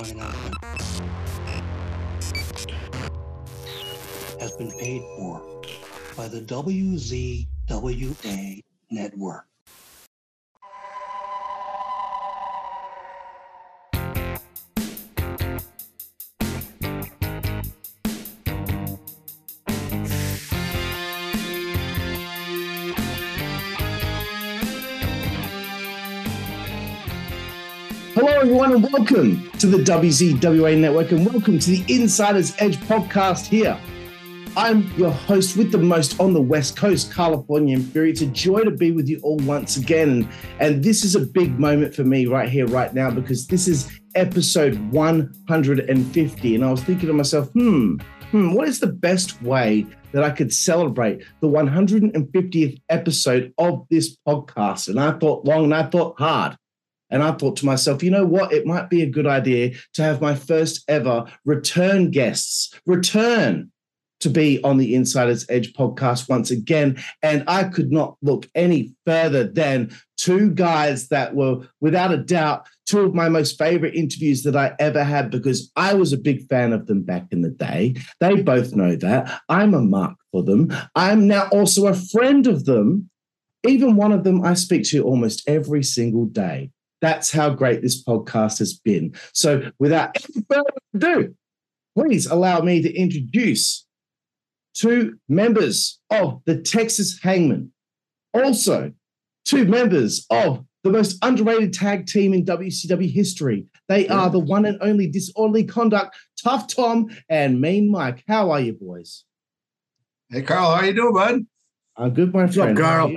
announcement has been paid for by the WZWA network. Everyone, and welcome to the WZWA Network, and welcome to the Insider's Edge podcast here. I'm your host with the most on the West Coast, California Fury. It's a joy to be with you all once again. And this is a big moment for me right here, right now, because this is episode 150. And I was thinking to myself, hmm, hmm, what is the best way that I could celebrate the 150th episode of this podcast? And I thought long and I thought hard. And I thought to myself, you know what? It might be a good idea to have my first ever return guests return to be on the Insider's Edge podcast once again. And I could not look any further than two guys that were, without a doubt, two of my most favorite interviews that I ever had because I was a big fan of them back in the day. They both know that. I'm a mark for them. I'm now also a friend of them. Even one of them I speak to almost every single day. That's how great this podcast has been. So, without any further ado, please allow me to introduce two members of the Texas Hangman, also two members of the most underrated tag team in WCW history. They are the one and only Disorderly Conduct, Tough Tom and Mean Mike. How are you, boys? Hey, Carl, how are you doing, bud? I'm good, my What's up, friend. How are Carl?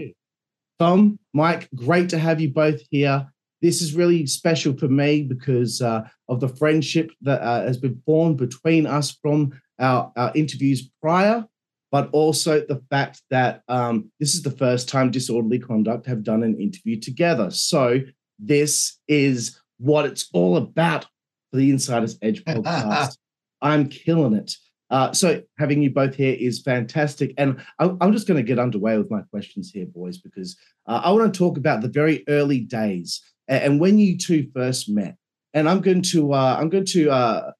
Tom, Mike, great to have you both here. This is really special for me because uh, of the friendship that uh, has been formed between us from our, our interviews prior, but also the fact that um, this is the first time Disorderly Conduct have done an interview together. So this is what it's all about for the Insider's Edge podcast. I'm killing it. Uh, so having you both here is fantastic, and I, I'm just going to get underway with my questions here, boys, because uh, I want to talk about the very early days and, when you two first met. And I'm going to uh, I'm going to uh,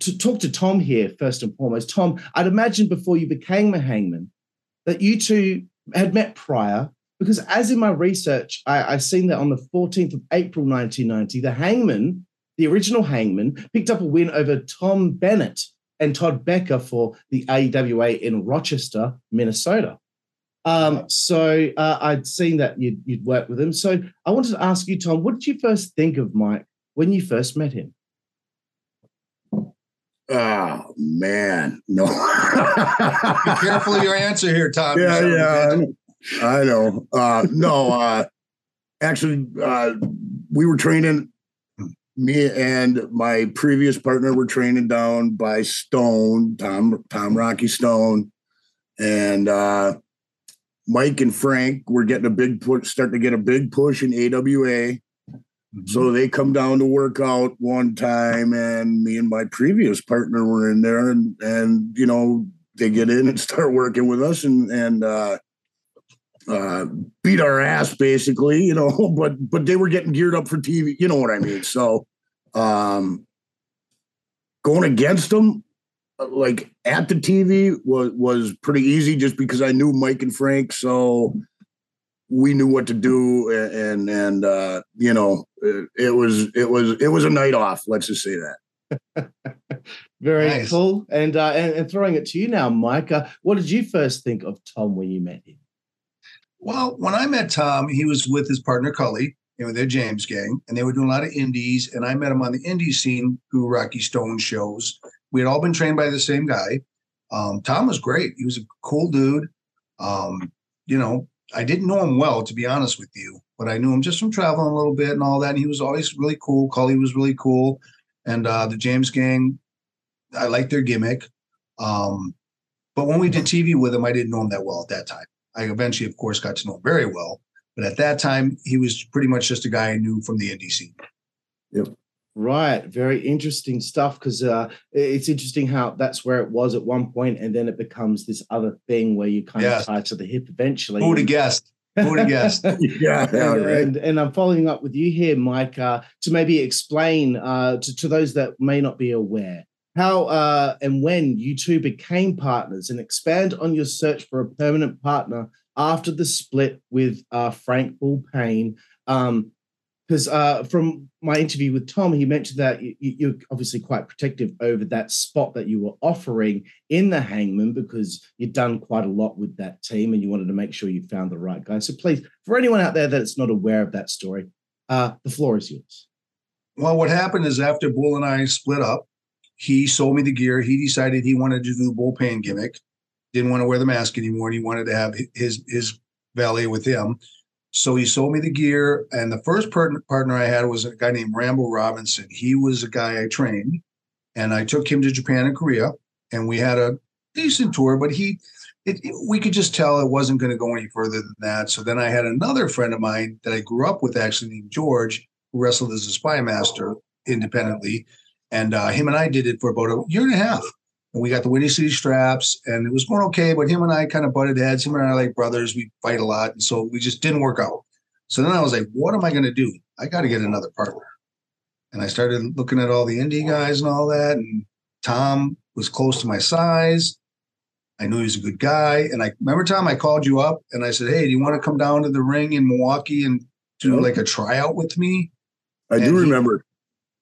to talk to Tom here first and foremost. Tom, I'd imagine before you became a hangman that you two had met prior, because as in my research, I, I seen that on the 14th of April 1990, the hangman, the original hangman, picked up a win over Tom Bennett and Todd Becker for the AWA in Rochester, Minnesota. Um, so uh, I'd seen that you'd, you'd worked with him. So I wanted to ask you, Tom, what did you first think of Mike when you first met him? Oh man, no. Be careful of your answer here, Tom. yeah, You yeah, son of a I know. Uh, no, uh, actually, uh, we were training. Me and my previous partner were training down by Stone, Tom, Tom Rocky Stone, and uh, Mike and Frank were getting a big push, starting to get a big push in AWA. So they come down to work out one time, and me and my previous partner were in there, and and you know they get in and start working with us, and and uh, uh, beat our ass basically, you know. But but they were getting geared up for TV, you know what I mean. So um, going against them, like at the TV, was was pretty easy, just because I knew Mike and Frank, so we knew what to do and and uh you know it, it was it was it was a night off let's just say that Very Nice. cool. And, uh, and and throwing it to you now, Mike. Uh, what did you first think of Tom when you met him? Well, when I met Tom, he was with his partner Cully, you know, their James gang, and they were doing a lot of indies. And I met him on the indie scene through Rocky Stone shows. We had all been trained by the same guy. Um, Tom was great. He was a cool dude. Um, you know, I didn't know him well, to be honest with you, but I knew him just from traveling a little bit and all that. And he was always really cool. Cully was really cool. And uh, the James gang, I liked their gimmick. Um, but when we did TV with him, I didn't know him that well at that time. I eventually, of course, got to know him very well. But at that time, he was pretty much just a guy I knew from the indie scene. Right, very interesting stuff. Because uh, it's interesting how that's where it was at one point, and then it becomes this other thing where you kind Yes. of tie to the hip eventually. Who would have guessed? Who would have guessed? yeah, yeah, and, right. and, and I'm following up with you here, Mike, uh, to maybe explain uh, to, to those that may not be aware how uh, and when you two became partners and expand on your search for a permanent partner after the split with uh, Frank Bull Pain. Um, because uh, from my interview with Tom, he mentioned that you, you're obviously quite protective over that spot that you were offering in the Hangman because you'd done quite a lot with that team and you wanted to make sure you found the right guy. So please, for anyone out there that's not aware of that story, uh, the floor is yours. Well, what happened is after Bull and I split up, he sold me the gear. He decided he wanted to do the Bull Pain gimmick, didn't want to wear the mask anymore, and he wanted to have his his valet with him. So he sold me the gear, and the first partner, partner I had was a guy named Rambo Robinson. He was a guy I trained, and I took him to Japan and Korea, and we had a decent tour. But he, it, it, we could just tell it wasn't going to go any further than that. So then I had another friend of mine that I grew up with, actually named George, who wrestled as a spy master independently, and uh, him and I did it for about a year and a half. And we got the Windy City straps, and it was going okay. But him and I kind of butted heads. Him and I are like brothers. We fight a lot, and so we just didn't work out. So then I was like, "What am I going to do? I got to get another partner." And I started looking at all the indie guys and all that. And Tom was close to my size. I knew he was a good guy. And I remember Tom, I called you up and I said, "Hey, do you want to come down to the ring in Milwaukee and do like a tryout with me?" I do and he- remember.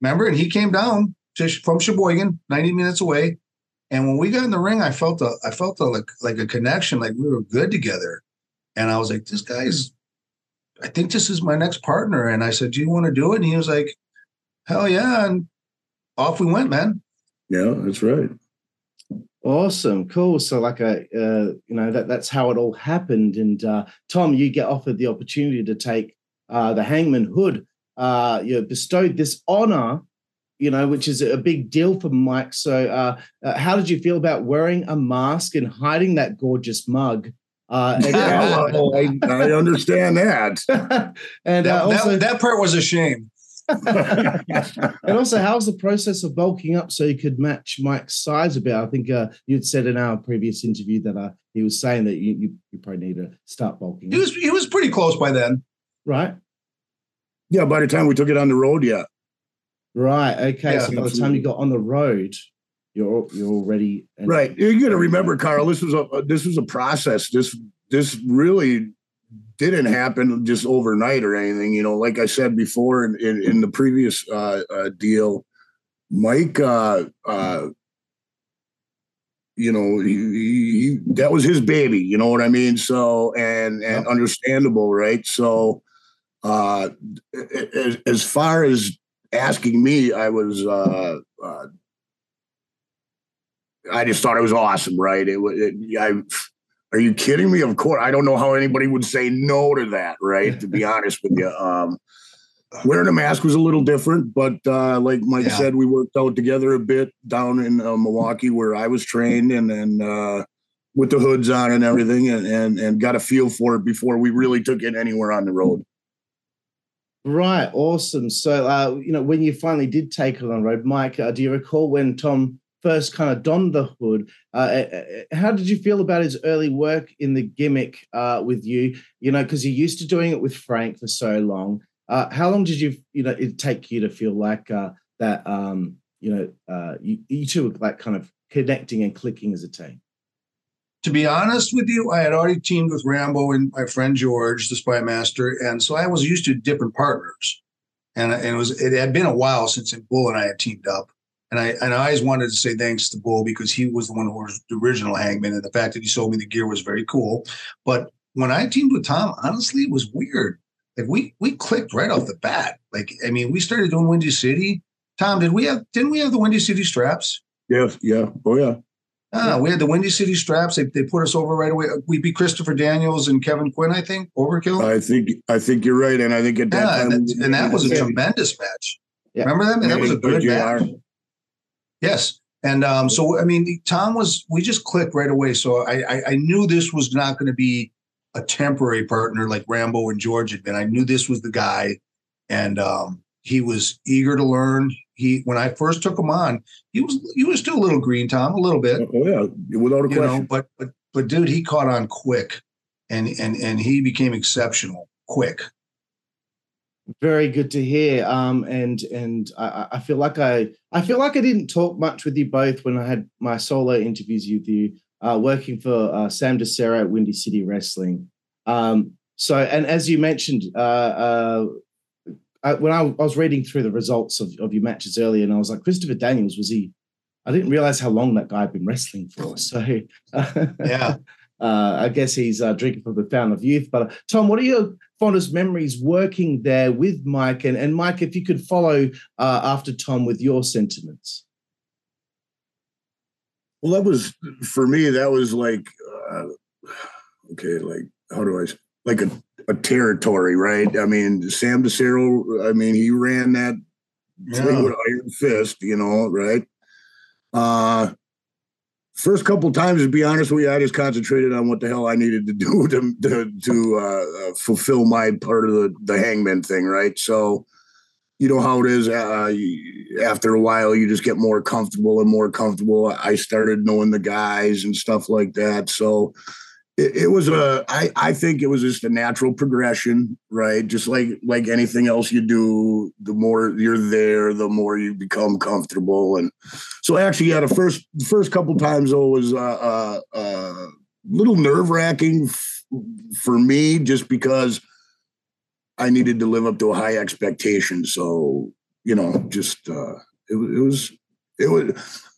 Remember? And he came down to, from Sheboygan, 90 minutes away. And when we got in the ring, I felt a I felt a, like like a connection, like we were good together. And I was like, this guy's I think this is my next partner. And I said, Do you want to do it? And he was like, Hell yeah. And off we went, man. Yeah, that's right. Awesome, cool. So, like a, uh, you know, that that's how it all happened. And uh, Tom, you get offered the opportunity to take uh, the Hangman Hood. Uh, you're bestowed this honor, you know, which is a big deal for Mike. So, uh, uh, how did you feel about wearing a mask and hiding that gorgeous mug? Uh, Yeah, well, I, I understand that. and That, uh, also, that, that part was a shame. and also, how's the process of bulking up so you could match Mike's size a bit? I think uh, you'd said in our previous interview that uh, he was saying that you, you, you probably need to start bulking He was he was pretty close by then. right? yeah, by the time we took it on the road, yeah. Right. Okay. Yeah, so by the time you got on the road, you're you're already Right. You got to remember, Carl. This was a this was a process. This this really didn't happen just overnight or anything. You know, like I said before in in, in the previous uh, uh, deal, Mike. Uh, uh, you know, he, he, that was his baby. You know what I mean? So and and understandable, right? So, uh, as, as far as asking me, I was. Uh, uh, I just thought it was awesome, right? It was. It, I, are you kidding me? Of course, I don't know how anybody would say no to that, right? to be honest with you, um, wearing a mask was a little different, but uh, like Mike Yeah. said, we worked out together a bit down in uh, Milwaukee where I was trained, and then uh, with the hoods on and everything, and, and and got a feel for it before we really took it anywhere on the road. Right. Awesome. So, uh, you know, when you finally did take it on road, Mike, uh, do you recall when Tom first kind of donned the hood? Uh, uh, uh, how did you feel about his early work in the gimmick uh, with you? You know, because you're used to doing it with Frank for so long. Uh, how long did you, you know, it take you to feel like uh, that? Um, you know, uh, you, you two were like kind of connecting and clicking as a team. To be honest with you, I had already teamed with Rambo and my friend George, the spy master, and so I was used to different partners. And, and it was it had been a while since Bull and I had teamed up. And I and I always wanted to say thanks to Bull because he was the one who was the original hangman, and the fact that he sold me the gear was very cool. But when I teamed with Tom, honestly, it was weird. Like we we clicked right off the bat. Like I mean, we started doing Windy City. Tom, did we have didn't we have the Windy City straps? Yes, yeah, oh yeah. Ah, we had the Windy City straps. They, they put us over right away. We beat Christopher Daniels and Kevin Quinn, I think. Overkill. I think I think you're right, and I think at that yeah, time, and that, and that was a tremendous match. Yeah. Remember that? And that was a good match. JR. Yes. And um, so I mean, Tom was we just clicked right away. So I I, I knew this was not going to be a temporary partner like Rambo and George had been. I knew this was the guy, and um, he was eager to learn. He when I first took him on, he was he was still a little green, Tom, a little bit. Oh yeah, without a you question. know but but but dude he caught on quick and and and he became exceptional quick. Very good to hear. Um, and and I, I feel like I I feel like I didn't talk much with you both when I had my solo interviews with you, uh, working for uh, Sam DeCero at Windy City Wrestling. Um, so, and as you mentioned, uh, uh, I, when I, I, was reading through the results of, of your matches earlier, and I was like, Christopher Daniels was he? I didn't realize how long that guy had been wrestling for. So, yeah, uh, I guess he's uh, drinking from the fountain of youth. But uh, Tom, what are your fondest memories working there with Mike? And, and Mike, if you could follow uh, after Tom with your sentiments. Well, that was for me. That was like, uh, okay, like how do I like a, a territory, right? I mean, Sam DeCero. I mean, he ran that yeah. thing with iron fist, you know, right? Uh first couple times, to be honest with you, I just concentrated on what the hell I needed to do to to, to uh, uh, fulfill my part of the the hangman thing, right? So, you know how it is. Uh, after a while, you just get more comfortable and more comfortable. I started knowing the guys and stuff like that. So, it, was a I, I think it was just a natural progression right? Just like like anything else you do the more you're there the more you become comfortable. And so actually yeah the first first couple times though was uh, uh, uh, little nerve-wracking f- for me just because i needed to live up to a high expectation. So you know just uh it, it was it was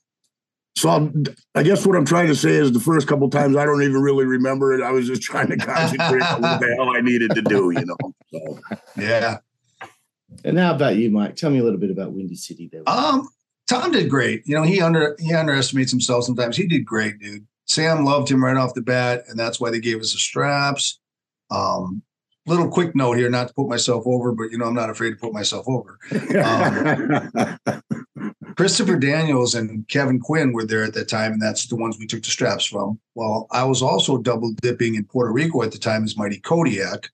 so I'm, i guess what I'm trying to say is the first couple times I don't even really remember it. I was just trying to concentrate on what the hell I needed to do, you know. So yeah. And how about you, Mike? Tell me a little bit about Windy City there. Um, Tom did great. You know, he under he underestimates himself sometimes. He did great, dude. Sam loved him right off the bat, and that's why they gave us the straps. Um, little quick note here, not to put myself over, but you know, I'm not afraid to put myself over. Um, Christopher Daniels and Kevin Quinn were there at that time, and that's the ones we took the straps from. Well, I was also double dipping in Puerto Rico at the time as Mighty Kodiak,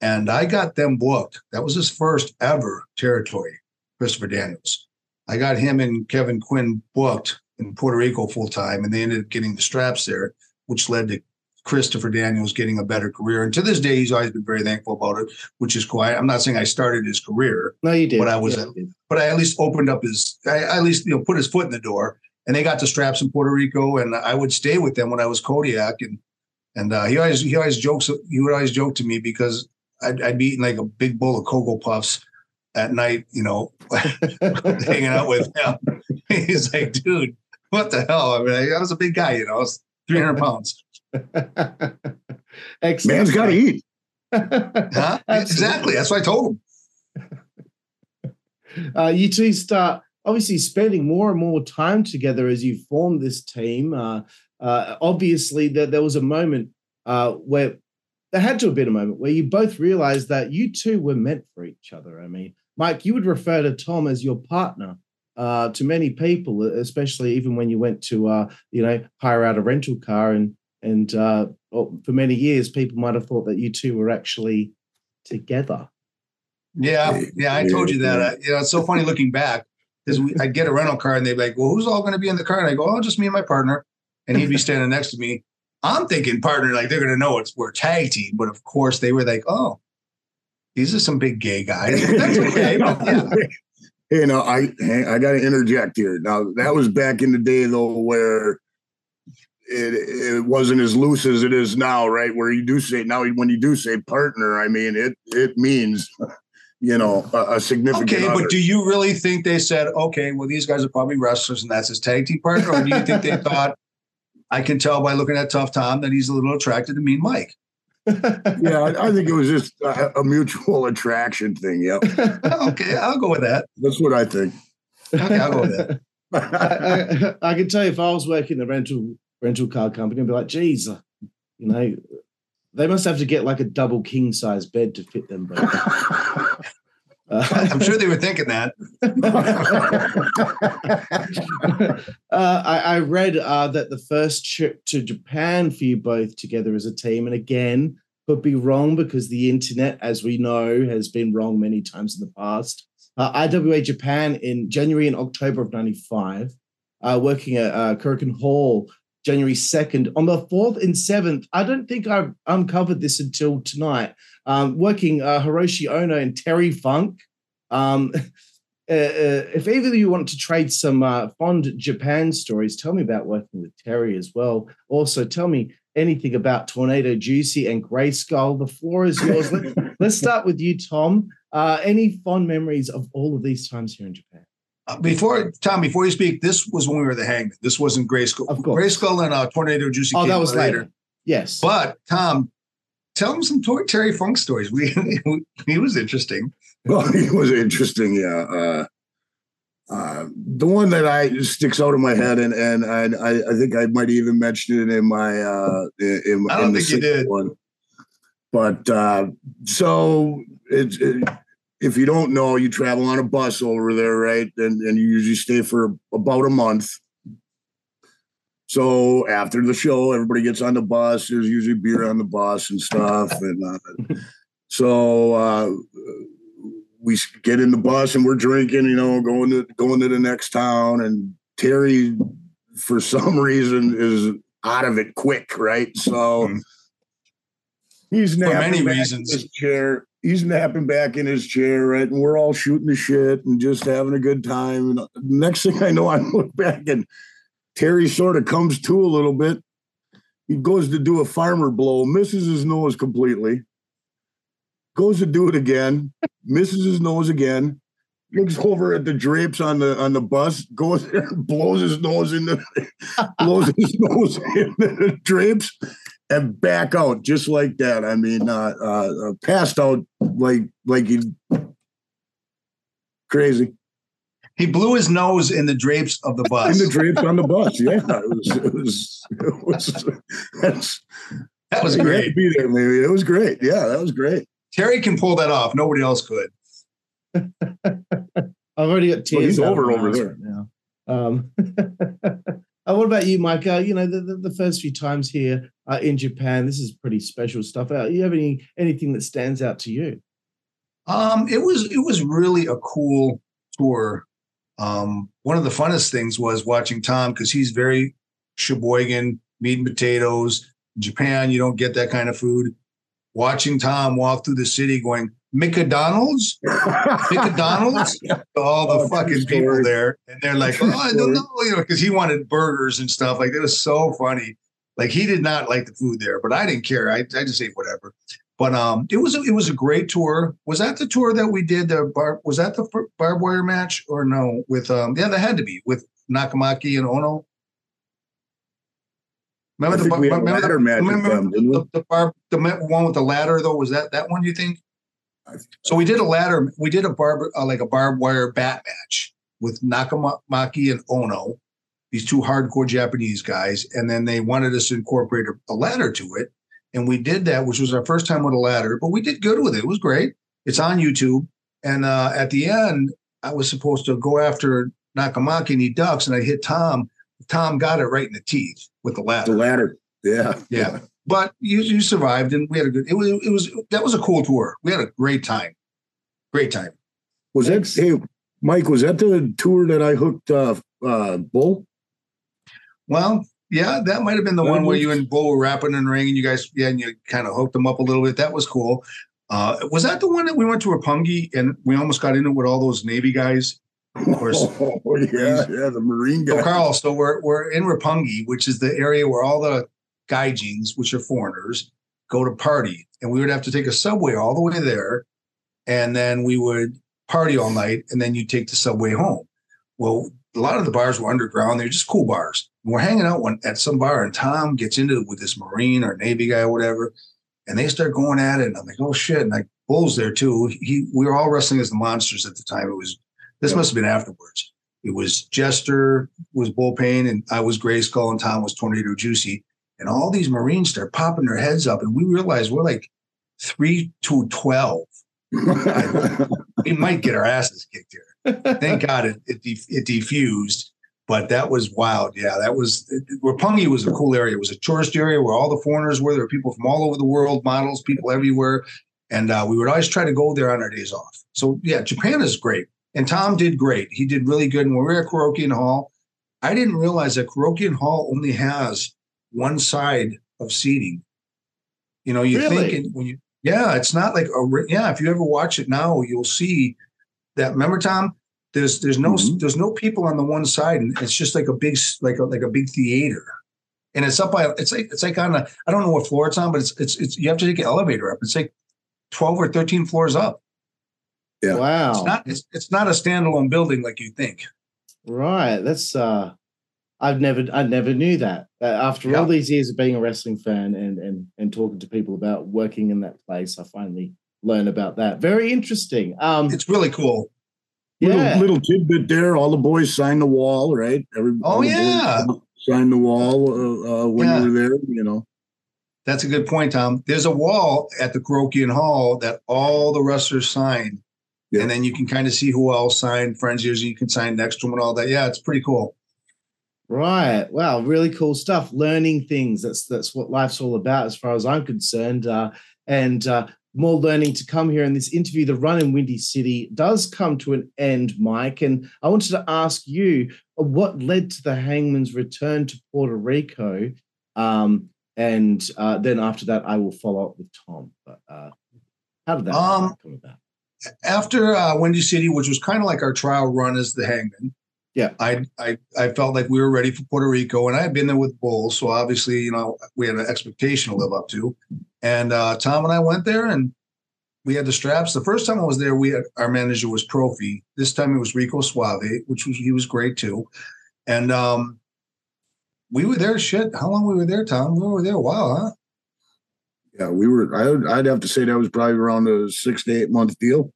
and I got them booked. That was his first ever territory, Christopher Daniels. I got him and Kevin Quinn booked in Puerto Rico full time, and they ended up getting the straps there, which led to Christopher Daniels getting a better career. And to this day, he's always been very thankful about it, which is quiet. I'm not saying I started his career. No, you did. But I was, yeah, but I at least opened up his, I at least you know put his foot in the door. And they got the straps in Puerto Rico, and I would stay with them when I was Kodiak, and and uh, he always he always jokes he would always joke to me because I'd, I'd be eating like a big bowl of cocoa puffs at night, you know, hanging out with him. He's like, dude, what the hell? I mean, I was a big guy, you know, I was 300 pounds. Excellent. Man's got to eat. huh? Exactly. That's what I told him. Uh, you two start obviously spending more and more time together as you form this team. Uh, uh, obviously, there, there was a moment uh, where there had to have been a moment where you both realized that you two were meant for each other. I mean, Mike, you would refer to Tom as your partner. Uh, to many people, especially even when you went to, uh, you know, hire out a rental car and and uh, for many years, people might have thought that you two were actually together. Yeah, yeah, I told you that. Uh, you know, it's so funny looking back because I'd get a rental car and they'd be like, "Well, who's all going to be in the car?" And I go, "Oh, just me and my partner," and he'd be standing next to me. I'm thinking partner, like they're going to know it's we're tag team, but of course they were like, "Oh, these are some big gay guys." That's okay. yeah. You know, I I got to interject here. Now that was back in the day though, where it, it wasn't as loose as it is now, right? Where you do say now when you do say partner, I mean it it means you know a, a significant. Okay, other. but do you really think they said, okay, well these guys are probably wrestlers and that's his tag team partner, or do you think they thought? I can tell by looking at Tough Tom that he's a little attracted to Mean Mike. yeah, I, I, think it was just a, a mutual attraction thing. Yep. okay, I'll go with that. That's what I think. Okay, I'll go with that. I, I, I, can tell you if I was working the rental rental car company and be like, geez, uh, you know, they must have to get like a double king size bed to fit them both. Uh, I'm sure they were thinking that. uh, I, I, read uh, that the first trip to Japan for you both together as a team, and again, could be wrong because the internet, as we know, has been wrong many times in the past. Uh, IWA Japan in January and October of 95, uh, working at uh, Korakuen Hall January 2nd. On the 4th and 7th, I don't think I've uncovered this until tonight. Um, working uh, Hiroshi Ono and Terry Funk. Um, uh, uh, if either of you want to trade some uh, fond Japan stories, tell me about working with Terry as well. Also, tell me anything about Tornado Juicy and Gray Skull. The floor is yours. Let, us start with you, Tom. Uh, any fond memories of all of these times here in Japan? Uh, before Tom, before you speak, this was when we were the Hangman. This wasn't Gray Skull. Of course. Gray Skull and uh, Tornado Juicy. Oh, that was later. later. Yes. But Tom, tell him some Terry Funk stories. We he was interesting. Well, he was interesting. Yeah. Uh, uh, the one that I sticks out in my head, and and I I think I might even mention it in my uh in, I don't in think you did one. But uh, so it's it, if you don't know, you travel on a bus over there, right? And and you usually stay for about a month. So after the show, everybody gets on the bus. There's usually beer on the bus and stuff, and uh, so uh, we get in the bus and we're drinking, you know, going to going to the next town. And Terry, for some reason, is out of it quick, right? So mm-hmm. he's for many reasons. his chair. He's napping back in his chair, right? And we're all shooting the shit and just having a good time. And uh, next thing I know, I look back and Terry sort of comes to a little bit. He goes to do a farmer blow, misses his nose completely goes to do it again, misses his nose again, looks over at the drapes on the on the bus, goes there, blows his nose in the blows his nose in the drapes, and back out just like that. I mean, uh, uh, uh passed out like like he crazy. He blew his nose in the drapes of the bus. In the drapes on the bus, yeah. It was, it was, it was that's, that was great. Be there, maybe it was great. Yeah, that was great. Terry can pull that off. Nobody else could. I've already got tears. Well, he's over over there now. Um, uh, what about you, Mike? Uh, you know, the, the, the, first few times here uh, in Japan, this is pretty special stuff. Uh, you have any anything that stands out to you? Um, it was it was really a cool tour. Um, one of the funnest things was watching Tom because he's very Sheboygan, meat and potatoes. In Japan, you don't get that kind of food watching Tom walk through the city going, McDonald's? McDonald's? All the oh, fucking people there. And they're like, oh, I don't know, you know, because he wanted burgers and stuff. Like, it was so funny. Like, he did not like the food there, but I didn't care. I, I just ate whatever. But um, it was a, it was a great tour. Was that the tour that we did? The bar was that the barbed wire match or no? With um, yeah, that had to be with Nakamaki and Ono. Remember the, remember the, remember them, the, the, bar, the one with the ladder though? Was that that one? You think? So we did a ladder. We did a barb uh, like a barbed wire bat match with Nakamaki and Ono, these two hardcore Japanese guys, and then they wanted us to incorporate a, ladder to it, and we did that, which was our first time with a ladder. But we did good with it. It was great. It's on YouTube, and uh, at the end, I was supposed to go after Nakamaki and he ducks, and I hit Tom. Tom got it right in the teeth with the ladder. The ladder. Yeah. Yeah. But you, you survived and we had a good it was it was that was a cool tour. We had a great time. Great time. Was that hey Mike, was that the tour that I hooked uh uh Bull? Well, yeah, that might have been the that one was... where you and Bull were rapping and ringing. You guys, yeah, and you kind of hooked them up a little bit. That was cool. Uh, was that the one that we went to Roppongi and we almost got into it with all those Navy guys? Of course. Oh, yeah, yeah, the Marine guys. So, Carl, so we're, we're in Roppongi, which is the area where all the gaijins, which are foreigners, go to party. And we would have to take a subway all the way there. And then we would party all night. And then you take the subway home. Well, a lot of the bars were underground. They're just cool bars. And we're hanging out one, at some bar, and Tom gets into it with this Marine or Navy guy or whatever. And they start going at it. And I'm like, oh shit. And like Bull's there too. He we were all wrestling as the monsters at the time. It was this must have been afterwards. It was Jester was Bullpain, and I was Gray Skull, and Tom was Tornado Juicy. And all these Marines start popping their heads up, and we realize we're like three to twelve. we might get our asses kicked here. Thank God it it, it defused, but that was wild. Yeah, that was Roppongi was a cool area. It was a tourist area where all the foreigners were. There were people from all over the world, models, people everywhere, and uh, we would always try to go there on our days off. So yeah, Japan is great. And Tom did great. He did really good. And when we were at Korakuen Hall, I didn't realize that Korakuen Hall only has one side of seating. You know, you Really? think it- when you yeah, it's not like a yeah. If you ever watch it now, you'll see that. Remember, Tom? There's there's no Mhm. there's no people on the one side, and it's just like a big like a like a big theater, and it's up by it's like it's like on a I don't know what floor it's on, but it's it's it's you have to take an elevator up. It's like twelve or thirteen floors up. Yeah. Wow. It's not it's, it's not a standalone building like you think. Right. That's uh I've never I never knew that. Uh, after all these years of being a wrestling fan and and and talking to people about working in that place, I finally learned about that. Very interesting. Um It's really cool. Little, yeah. little tidbit there. All the boys signed the wall, right? Every, Oh, all yeah. signed the wall uh, uh, when Yeah. you were there. You know, That's a good point, Tom. There's a wall at the Korakuen Hall that all the wrestlers sign. Yeah. And then you can kind of see who else signed friends years you can sign next to them and all that. Yeah, it's pretty cool. Right. Wow. Really cool stuff. Learning things. That's that's what life's all about, as far as I'm concerned. Uh, and uh, more learning to come here in this interview. The run in Windy City does come to an end, Mike. And I wanted to ask you uh, what led to the Hangman's return to Puerto Rico. Um, and uh, then after that, I will follow up with Tom. But uh, how did that, Um, come about? After uh, Windy City, which was kind of like our trial run as the Hangman, Yeah. I, I I felt like we were ready for Puerto Rico, and I had been there with Bulls, so obviously, you know, we had an expectation to live up to. And uh, Tom and I went there, and we had the straps. The first time I was there, we had our manager was Profi. This time it was Rico Suave, which was he was great too. And um, we were there. Shit, how long we were there, Tom? We were there a while, huh? yeah, we were. I would, I'd have to say that was probably around a six to eight month deal.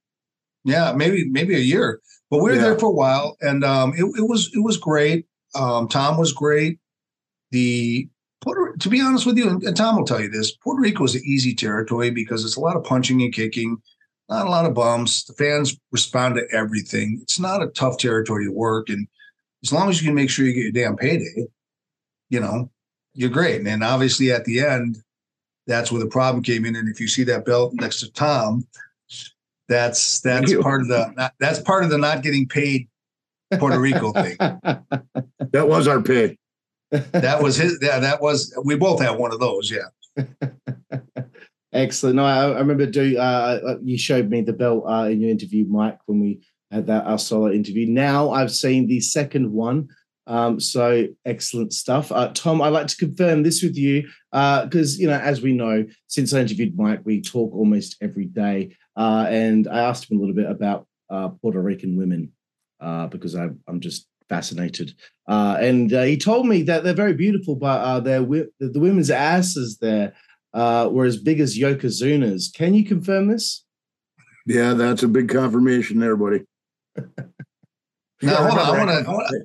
Yeah, maybe maybe a year. But we were Yeah. there for a while, and um, it, it was it was great. Um, Tom was great. The Puerto, to be honest with you, and, and Tom will tell you this, Puerto Rico is an easy territory because it's a lot of punching and kicking, not a lot of bumps. The fans respond to everything. It's not a tough territory to work, and as long as you can make sure you get your damn payday, you know, you're great. And obviously at the end, that's where the problem came in. And if you see that belt next to Tom, that's that's part of the not, that's part of the not getting paid Puerto Rico thing. That was our pay. That was his. Yeah, that was. We both have one of those. Yeah. Excellent. No, I, I remember do uh, uh, you showed me the belt uh, in your interview, Mike, when we had that our solo interview. Now I've seen the second one. Um, so excellent stuff. Uh, Tom, I'd like to confirm this with you because you know, as we know, since I interviewed Mike, we talk almost every day. Uh, and I asked him a little bit about uh, Puerto Rican women uh, because I, I'm just fascinated. Uh, and uh, he told me that they're very beautiful, but uh, they're wi- the, the women's asses there uh, were as big as Yokozuna's. Can you confirm this? Yeah, that's a big confirmation there, buddy. Now, hold on, I wanna- I wanna-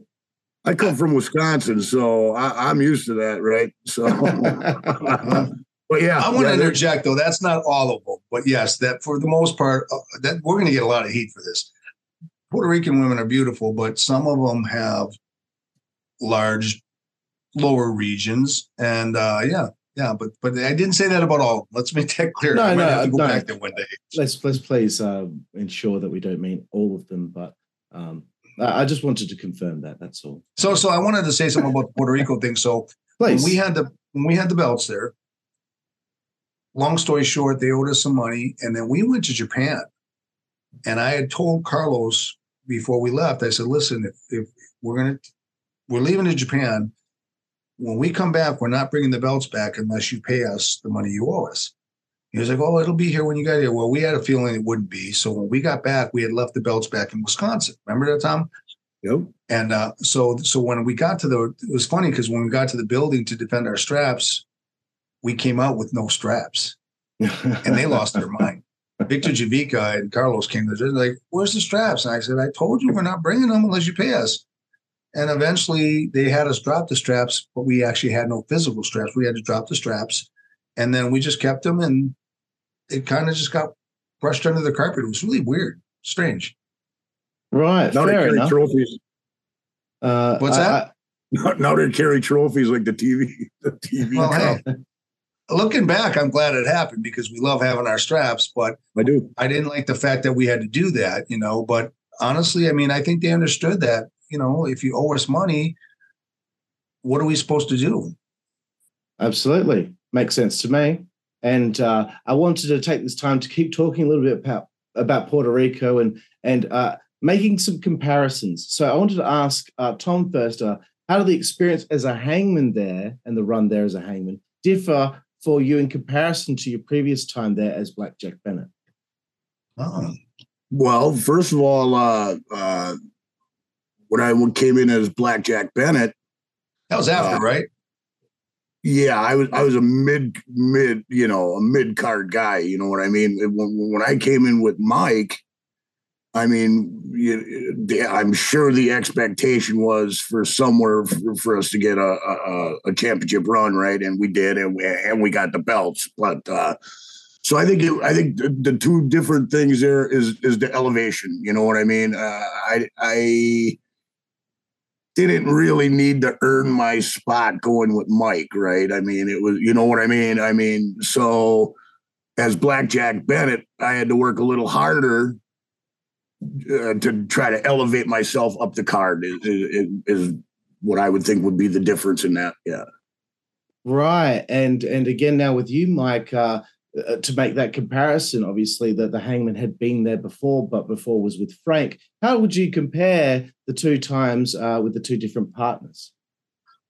I come from Wisconsin, so I, I'm used to that, right? So, but yeah, I want to yeah, they're- interject though. That's not all of them, but yes, that for the most part, uh, that we're going to get a lot of heat for this. Puerto Rican women are beautiful, but some of them have large lower regions, and uh, yeah, yeah. But but I didn't say that about all. Let's make that clear. No, I might no, have to go no. back there one day. let's let's please uh, ensure that we don't mean all of them, but um, I, I just wanted to confirm that. That's all. So so I wanted to say something about the Puerto Rico thing. So Please. when we had the when we had the belts there. Long story short, they owed us some money, and then we went to Japan. And I had told Carlos before we left, I said, "Listen, if, if we're gonna we're leaving to Japan, when we come back, we're not bringing the belts back unless you pay us the money you owe us." He was like, "Oh, it'll be here when you get here." Well, we had a feeling it wouldn't be. So when we got back, we had left the belts back in Wisconsin. Remember that, Tom? Yep. And uh, so, so when we got to the, it was funny because when we got to the building to defend our straps, we came out with no straps, and they lost their mind. Victor Jovica and Carlos came to they're like, "Where's the straps?" And I said, "I told you we're not bringing them unless you pay us." And eventually, they had us drop the straps, but we actually had no physical straps. We had to drop the straps, and then we just kept them, and it kind of just got brushed under the carpet. It was really weird, strange. right. Now they fair carry enough. trophies. Uh, What's I- that? Now, now they carry trophies like the TV, the TV. Well, hey, looking back, I'm glad it happened because we love having our straps, but I do. I didn't like the fact that we had to do that, you know. But honestly, I mean, I think they understood that, you know, if you owe us money, what are we supposed to do? Absolutely. Makes sense to me. And uh, I wanted to take this time to keep talking a little bit about, about Puerto Rico and, and uh, making some comparisons. So I wanted to ask uh, Tom first, uh, how did the experience as a hangman there and the run there as a hangman differ for you in comparison to your previous time there as Blackjack Bennett? Oh, Well, first of all, uh, uh, when I came in as Blackjack Bennett, that was after, Uh, right? yeah, I was I was a mid mid you know a mid card guy. You know what I mean? When, when I came in with Mike, I mean, I'm sure the expectation was for somewhere for, for us to get a, a a championship run, right? And we did, and we and we got the belts. But uh, so I think it, I think the, the two different things there is is the elevation. You know what I mean? Uh, I I didn't really need to earn my spot going with Mike, right? I mean, it was, you know what I mean? I mean, so as Blackjack Bennett, I had to work a little harder uh, to try to elevate myself up the card, is, is, is what I would think would be the difference in that. Yeah. Right, and and again now with you, Mike, uh, uh, to make that comparison, obviously that the Hangman had been there before, but before was with Frank. How would you compare the two times uh, with the two different partners?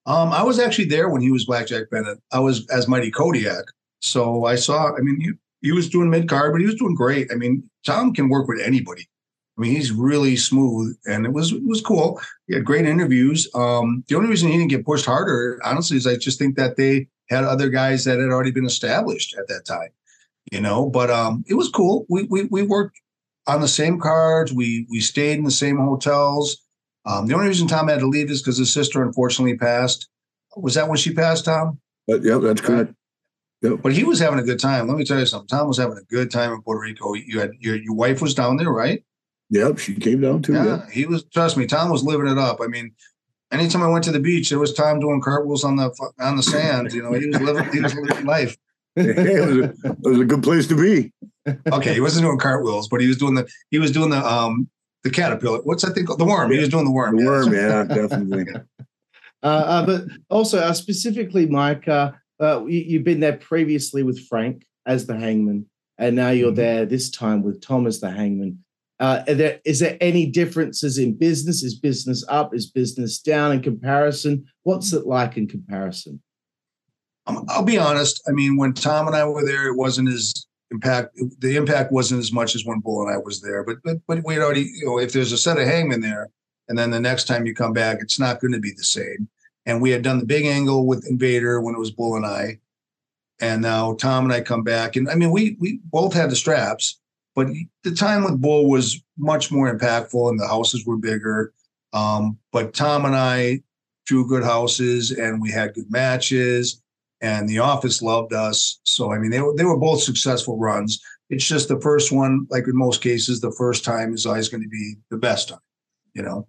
Um, I was actually there when he was Blackjack Bennett. I was as Mighty Kodiak. So I saw, I mean, he, he was doing mid card, but he was doing great. I mean, Tom can work with anybody. I mean, he's really smooth and it was it was cool. He had great interviews. Um, the only reason he didn't get pushed harder, honestly, is I just think that they had other guys that had already been established at that time. You know, but um, it was cool. We we we worked on the same cards. We we stayed in the same hotels. Um, the only reason Tom had to leave is because his sister unfortunately passed. Was that when she passed, Tom? But yeah, that's correct. But he was having a good time. Let me tell you something. Tom was having a good time in Puerto Rico. You had your your wife was down there, right? Yep. She came down too. Yeah, Yeah. he was. Trust me, Tom was living it up. I mean, anytime I went to the beach, there was Tom doing cartwheels on the on the sand. You know, he was living he was living life. it, was a, it was a good place to be. Okay, he wasn't doing cartwheels, but he was doing the he was doing the um the caterpillar. What's that thing called? The worm. He was doing the worm. The yeah. worm, yeah, definitely. Uh, uh, but also uh, specifically, Mike, uh, uh, you, you've been there previously with Frank as the Hangman, and now you're Mhm. there this time with Tom as the Hangman. Uh, there, is there any differences in business? Is business up? Is business down in comparison? What's it like in comparison? Um, I'll be honest. I mean, when Tom and I were there, it wasn't as impact. The impact wasn't as much as when Bull and I was there. But but but we had already, you know, if there's a set of hangmen there, and then the next time you come back, it's not going to be the same. And we had done the big angle with Invader when it was Bull and I, and now Tom and I come back, and I mean, we we both had the straps, but the time with Bull was much more impactful, and the houses were bigger. Um, but Tom and I drew good houses, and we had good matches and the office loved us. So I mean, they were they were both successful runs. It's just the first one, like in most cases, the first time is always going to be the best time. You know,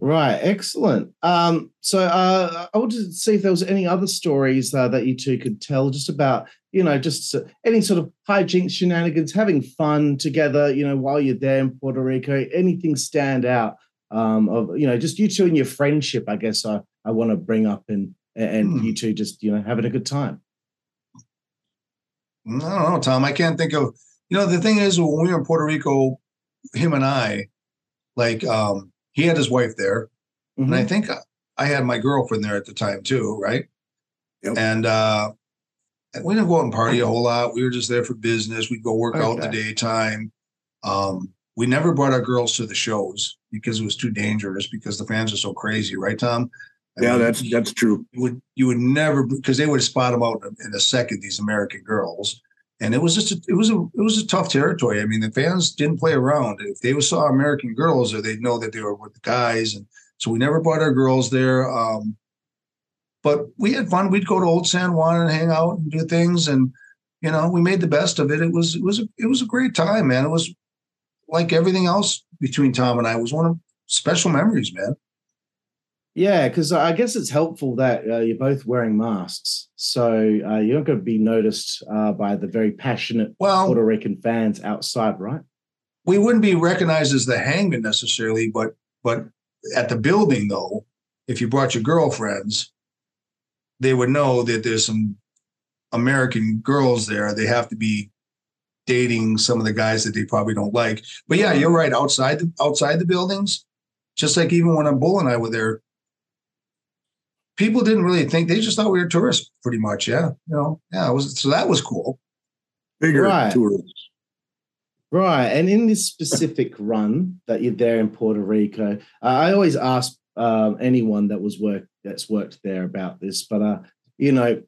Right, excellent. Um, so uh, I wanted to see if there was any other stories uh, that you two could tell, just about you know, just uh, any sort of hijinks, shenanigans, having fun together. You know, while you're there in Puerto Rico, anything stand out um, of you know, just you two and your friendship. I guess I I want to bring up and and Hmm. you two just you know having a good time. I don't know, Tom. I can't think of. You know, the thing is, when we were in Puerto Rico, him and I, like, um, he had his wife there, and I Mhm. think I had my girlfriend there at the time too, right? Yep. And uh, we didn't go out and party a whole lot. We were just there for business. We'd go work out in the daytime. Um, we never brought our girls to the shows because it was too dangerous because the fans are so crazy, right, Tom? I Yeah, mean, that's that's true. you would you would never because they would spot them out in a second. These American girls, and it was just a, it was a it was a tough territory. I mean, the fans didn't play around. If they saw American girls, or they'd know that they were with the guys, and so we never brought our girls there. Um, but we had fun. We'd go to Old San Juan and hang out and do things, and you know, we made the best of it. It was it was a, it was a great time, man. It was like everything else between Tom and I. It was one of special memories, man. Yeah, because I guess it's helpful that uh, you're both wearing masks, so uh, you're not going to be noticed uh, by the very passionate Well, Puerto Rican fans outside, right? we wouldn't be recognized as the hangman necessarily, but but at the building though, if you brought your girlfriends, they would know that there's some American girls there. They have to be dating some of the guys that they probably don't like. But yeah, you're right. Outside the outside the buildings, just like even when I'm Bull and I were there, people didn't really think they just thought we were tourists, pretty much. Yeah, you know, yeah. Was so that was cool. Bigger Right. tourists. Right. And in this specific run that you're there in Puerto Rico, uh, I always ask um, anyone that was work that's worked there about this, but uh, you know,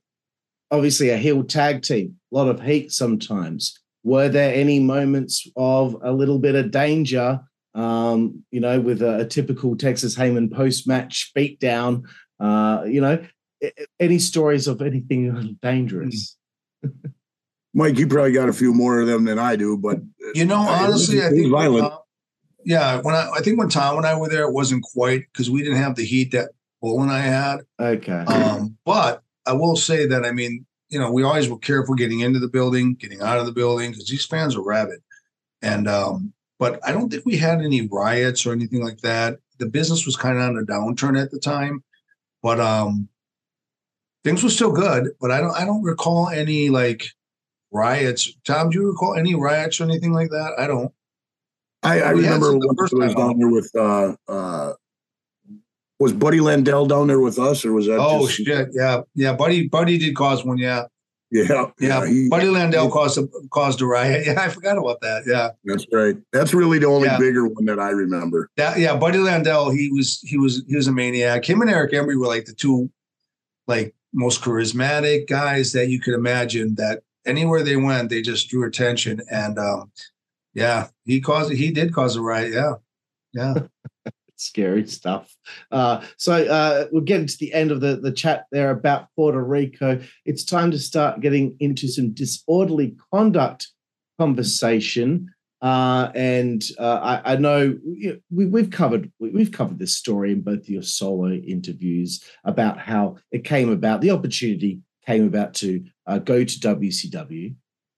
obviously a heel tag team, a lot of heat sometimes. Were there any moments of a little bit of danger? Um, you know, with a, a typical Texas Hangman post-match beatdown. Uh, you know, a- a- any stories of anything dangerous? Mike, you probably got a few more of them than I do, but You know, It was- honestly, I it was think when violent. Tom- yeah, when I I think when Tom and I were there, it wasn't quite because we didn't have the heat that Bull and I had. Okay. Um, but I will say that I mean, you know, we always were careful getting into the building, getting out of the building because these fans are rabid. And um, but I don't think we had any riots or anything like that. The business was kind of on a downturn at the time, but um, things were still good. But I don't I don't recall any like riots. Tom, do you recall any riots or anything like that? I don't. I, I remember when I was down there with uh uh was Buddy Landel down there with us or was that Oh just, shit! Yeah, yeah. Buddy, Buddy did cause one. Yeah, yeah yeah. he- Buddy Landel he- caused a caused a riot. Yeah, I forgot about that. Yeah. that's right that's really the only Yeah. bigger one that I remember That yeah, Buddy Landel, he was he was he was a maniac. Him and Eric Embry were like the two like most charismatic guys that you could imagine that anywhere they went, they just drew attention. And um yeah, he caused he did cause a riot. Yeah. Yeah. scary stuff. Uh, so uh, we're getting to the end of the, the chat there about Puerto Rico. It's time to start getting into some disorderly conduct conversation. Uh, and uh, I, I know we, we've covered we, we've covered this story in both your solo interviews about how it came about, the opportunity came about to uh, go to WCW.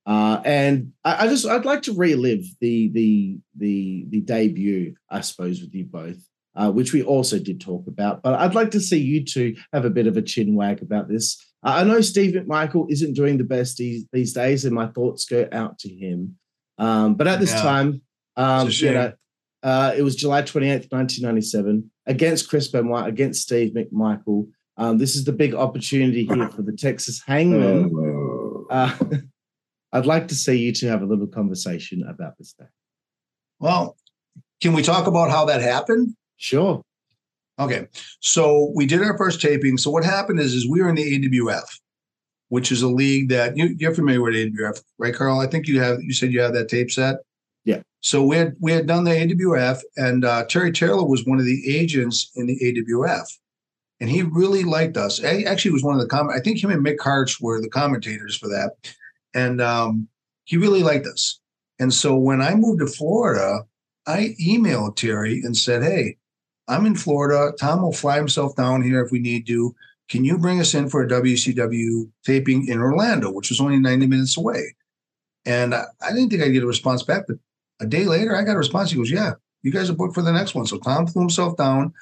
Uh, and I, I just I'd like to relive the the the the debut, I suppose, with you both, uh, which we also did talk about. But I'd like to see you two have a bit of a chin wag about this. Uh, I know Steve McMichael isn't doing the best these, these days, and my thoughts go out to him. Um, but at this Yeah. time, um, you know, uh, it was July 28th, 1997, against Chris Benoit, against Steve McMichael. Um, this is the big opportunity here for the Texas Hangman. Uh, I'd like to see you two have a little conversation about this day. Well, can we talk about how that happened? Sure. Okay. So we did our first taping. So what happened is, is we were in the AWF, which is a league that you, you're familiar with AWF, right, Carl? I think you have. You said you have that tape set. Yeah. So we had we had done the AWF, and uh, Terry Taylor was one of the agents in the AWF, and he really liked us. He actually was one of the com. I think him and Mick Karch were the commentators for that, and um, he really liked us. And so when I moved to Florida, I emailed Terry and said, "Hey." I'm in Florida. Tom will fly himself down here if we need to. Can you bring us in for a WCW taping in Orlando, which was only 90 minutes away? And I, I didn't think I'd get a response back, but a day later, I got a response. He goes, Yeah, you guys are booked for the next one. So Tom flew himself down.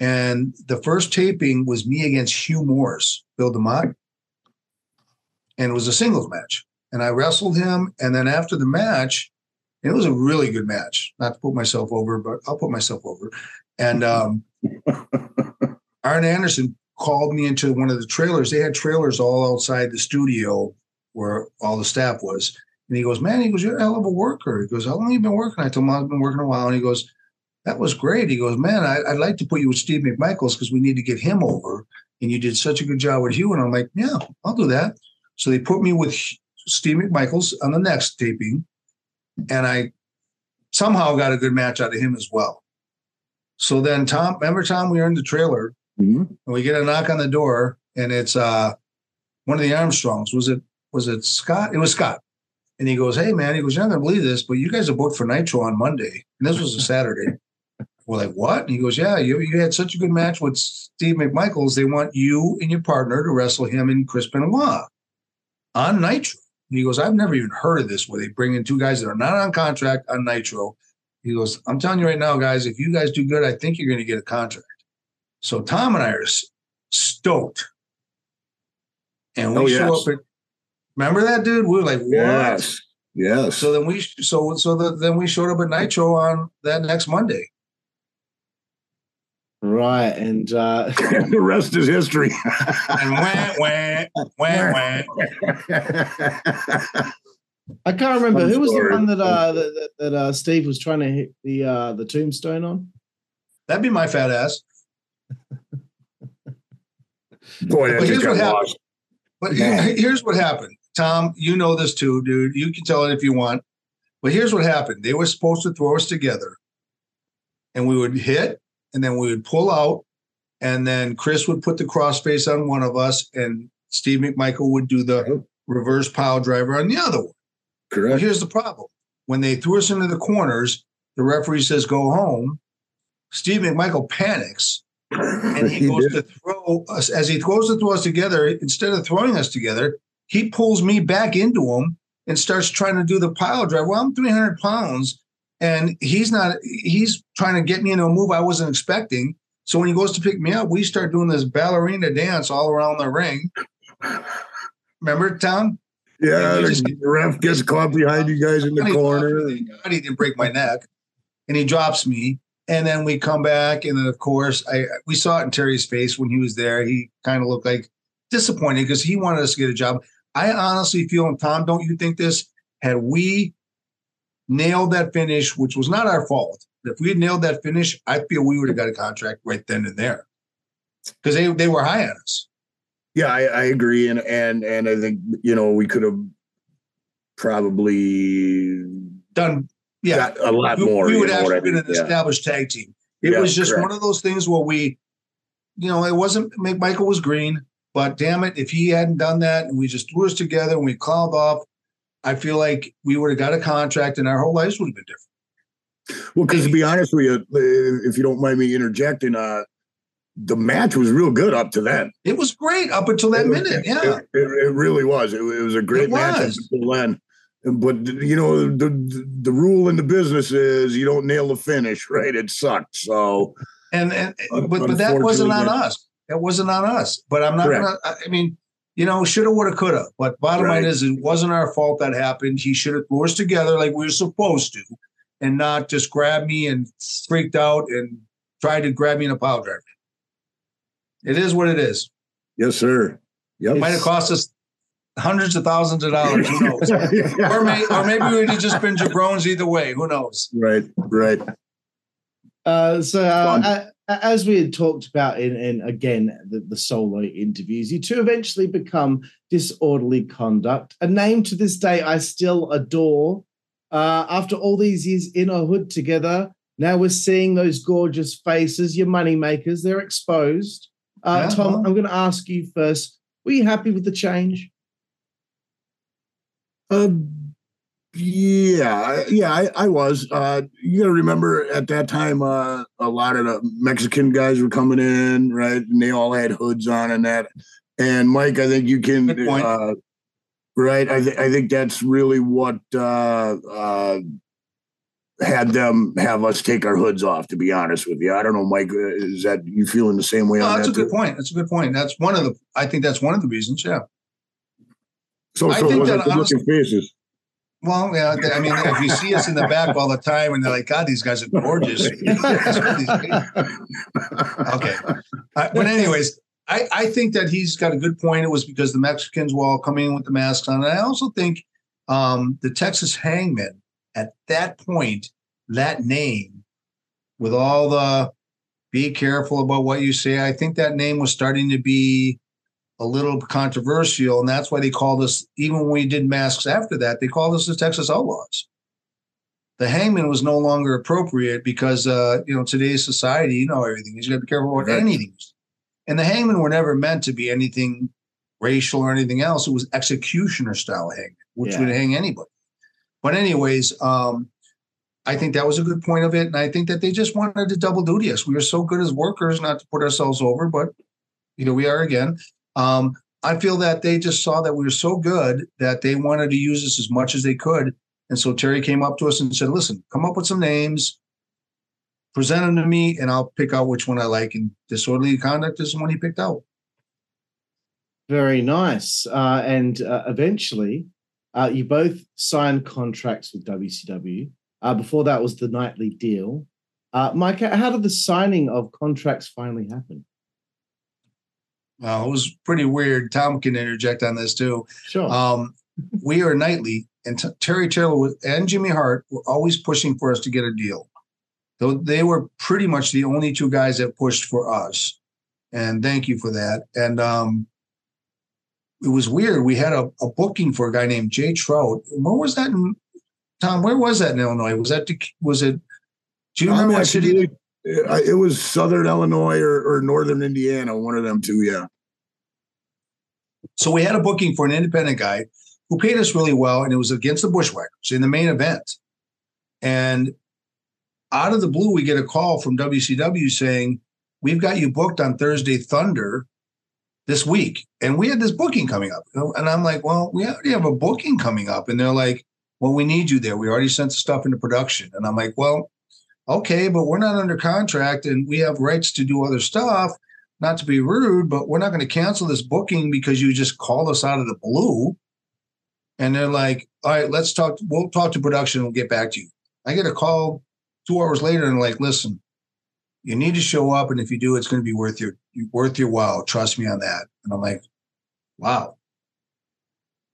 And the first taping was me against Hugh Morris, Bill DeMott. And it was a singles match. And I wrestled him. And then after the match, it was a really good match. Not to put myself over, but I'll put myself over. And um, Arn Anderson called me into one of the trailers. They had trailers all outside the studio where all the staff was. And he goes, Man, he goes, You're a hell of a worker. He goes, How long have you been working? I told him I've been working a while. And he goes, That was great. He goes, Man, I, would like to put you with Steve McMichaels because we need to get him over. And you did such a good job with Hugh. And I'm like, Yeah, I'll do that. So they put me with Steve McMichaels on the next taping. And I somehow got a good match out of him as well. So then Tom, remember Tom, we were in the trailer Mhm. and we get a knock on the door and it's uh one of the Armstrongs. Was it was it Scott? It was Scott. And he goes, Hey man, he goes, You're not gonna believe this, but you guys are booked for Nitro on Monday. And this was a Saturday. We're like, what? And he goes, Yeah, you, you had such a good match with Steve McMichaels. They want you and your partner to wrestle him and Chris Benoit on Nitro. And he goes, I've never even heard of this where they bring in two guys that are not on contract on Nitro. He goes, I'm telling you right now, guys, if you guys do good, I think you're going to get a contract. So Tom and I are stoked. And we Oh, show yes. up at remember that dude? We were like, what? Yes. Yes. So then we so so the, then we showed up at Nitro on that next Monday. Right, and uh, the rest is history. And wah, wah, wah, wah. I can't remember I'm who was sorry. the one that uh, that, that, that uh, Steve was trying to hit the uh, the tombstone on. That'd be my fat ass. Boy, that But just what happened. lost. But here's what happened. Tom, you know this too, dude. You can tell it if you want. But here's what happened. They were supposed to throw us together. And we would hit, and then we would pull out, and then Chris would put the crossface on one of us, and Steve McMichael would do the reverse pile driver on the other one. But Correct. here's the problem. When they threw us into the corners, the referee says, go home. Steve McMichael panics and he, He goes did. to throw us as he throws goes to throw us together. Instead of throwing us together, he pulls me back into him and starts trying to do the pile drive. Well, I'm 300 pounds, and he's not. He's trying to get me into a move I wasn't expecting. So when he goes to pick me up, we start doing this ballerina dance all around the ring. Remember, Tom? Yeah, He the just- ref gets caught behind you guys in the corner. God he didn't break my neck, and he drops me. And then we come back, and then of course, I we saw it in Terry's face when he was there. He kind of looked like disappointed because he wanted us to get a job. I honestly feel, and Tom, don't you think this? Had we nailed that finish, which was not our fault, if we had nailed that finish, I feel we would have got a contract right then and there because they they were high on us. Yeah, I, I agree, and and and I think you know we could have probably Done, yeah. a lot we, more. we would have what I been mean? an Yeah. established tag team. It Yeah, was just correct. one of those things where we, you know, it wasn't Michael was green, but damn it, if he hadn't done that and we just threw us together and we called off, I feel like we would have got a contract and our whole lives would have been different. Well, because to be honest with you, if you don't mind me interjecting, uh, the match was real good up to then. It was great up until that was- minute. Yeah. It, it, it really was. It, it was a great match up until then. But you know, the, the the rule in the business is you don't nail the finish, right? It sucked. So And and but but that wasn't on us. That wasn't on us. But I'm not Correct. gonna I mean, you know, shoulda, woulda, coulda. But bottom line is it wasn't our fault that happened. He should have threw us together like we were supposed to, and not just grab me and freaked out and tried to grab me in a pile driver. It is what it is. yes, sir. Yep. It might have cost us hundreds of thousands of dollars. Who knows? or, may, or maybe we would have just been jabrones either way. Who knows? right, right. Uh, so uh, Fun. a- a- as we had talked about in, in again the, the solo interviews, you two eventually become disorderly conduct, a name to this day I still adore. Uh, after all these years in a hood together, now we're seeing those gorgeous faces, your money makers. They're exposed. Uh, Yeah, Tom. I'm going to ask you first. Were you happy with the change? Um, yeah, yeah, I, I was. Uh, you got to remember at that time, uh, a lot of the Mexican guys were coming in, right? And they all had hoods on and that. And Mike, I think you can, uh, right? I, th- I think that's really what uh, uh, had them have us take our hoods off. To be honest with you, I don't know, Mike. uh, Is that you feeling the same way No, that's a that? good point. That's a good point. That's one of the. I think that's one of the reasons. Yeah. So, I think was that looking faces? Well, yeah. I mean, if you see us in the back all the time, and they're like, "God, these guys are gorgeous." okay. Uh, but anyways, I, I think that he's got a good point. It was because the Mexicans were all coming in with the masks on. And I also think um, the Texas Hangman at that point, that name, with all the be careful about what you say, I think that name was starting to be a little controversial. And that's why they called us, even when we did masks after that, they called us the Texas Outlaws. The hangman was no longer appropriate because, uh, you know, today's society, you know, everything. You got to be careful about Right. anything. And the hangmen were never meant to be anything racial or anything else. It was executioner style hangman, which Yeah. would hang anybody. But anyways, um, I think that was a good point of it, and I think that they just wanted to double duty us. We were so good as workers, not to put ourselves over, but you know we are again. Um, I feel that they just saw that we were so good that they wanted to use us as much as they could. And so Terry came up to us and said, "Listen, come up with some names, present them to me, and I'll pick out which one I like." And disorderly conduct is the one he picked out. Very nice. Uh, and uh, eventually, uh, you both signed contracts with WCW. Uh, before that was the nightly deal. Uh, Mike, how did the signing of contracts finally happen? Well, it was pretty weird. Tom can interject on this too. Sure. Um, we are nightly, and t- Terry Taylor and Jimmy Hart were always pushing for us to get a deal. Though they were pretty much the only two guys that pushed for us, and thank you for that. And um, it was weird. We had a, a booking for a guy named Jay Trout. Where was that in Tom? Where was that in Illinois? Was that was it? Do you remember what city? Uh, it it was Southern Illinois or, or Northern Indiana, one of them two. Yeah. So we had a booking for an independent guy who paid us really well, and it was against the Bushwhackers in the main event. And out of the blue, we get a call from WCW saying, "We've got you booked on Thursday Thunder this week," and we had this booking coming up. And I'm like, "Well, we already have a booking coming up," and they're like, "Well, we need you there. We already sent the stuff into production." And I'm like, "Well." Okay, but we're not under contract and we have rights to do other stuff not to be rude, but we're not going to cancel this booking because you just called us out of the blue. And they're like, all right, let's talk. We'll talk to production. We'll get back to you. I get a call two hours later and like, listen, you need to show up. And if you do, it's going to be worth your worth your while. Trust me on that. And I'm like, wow.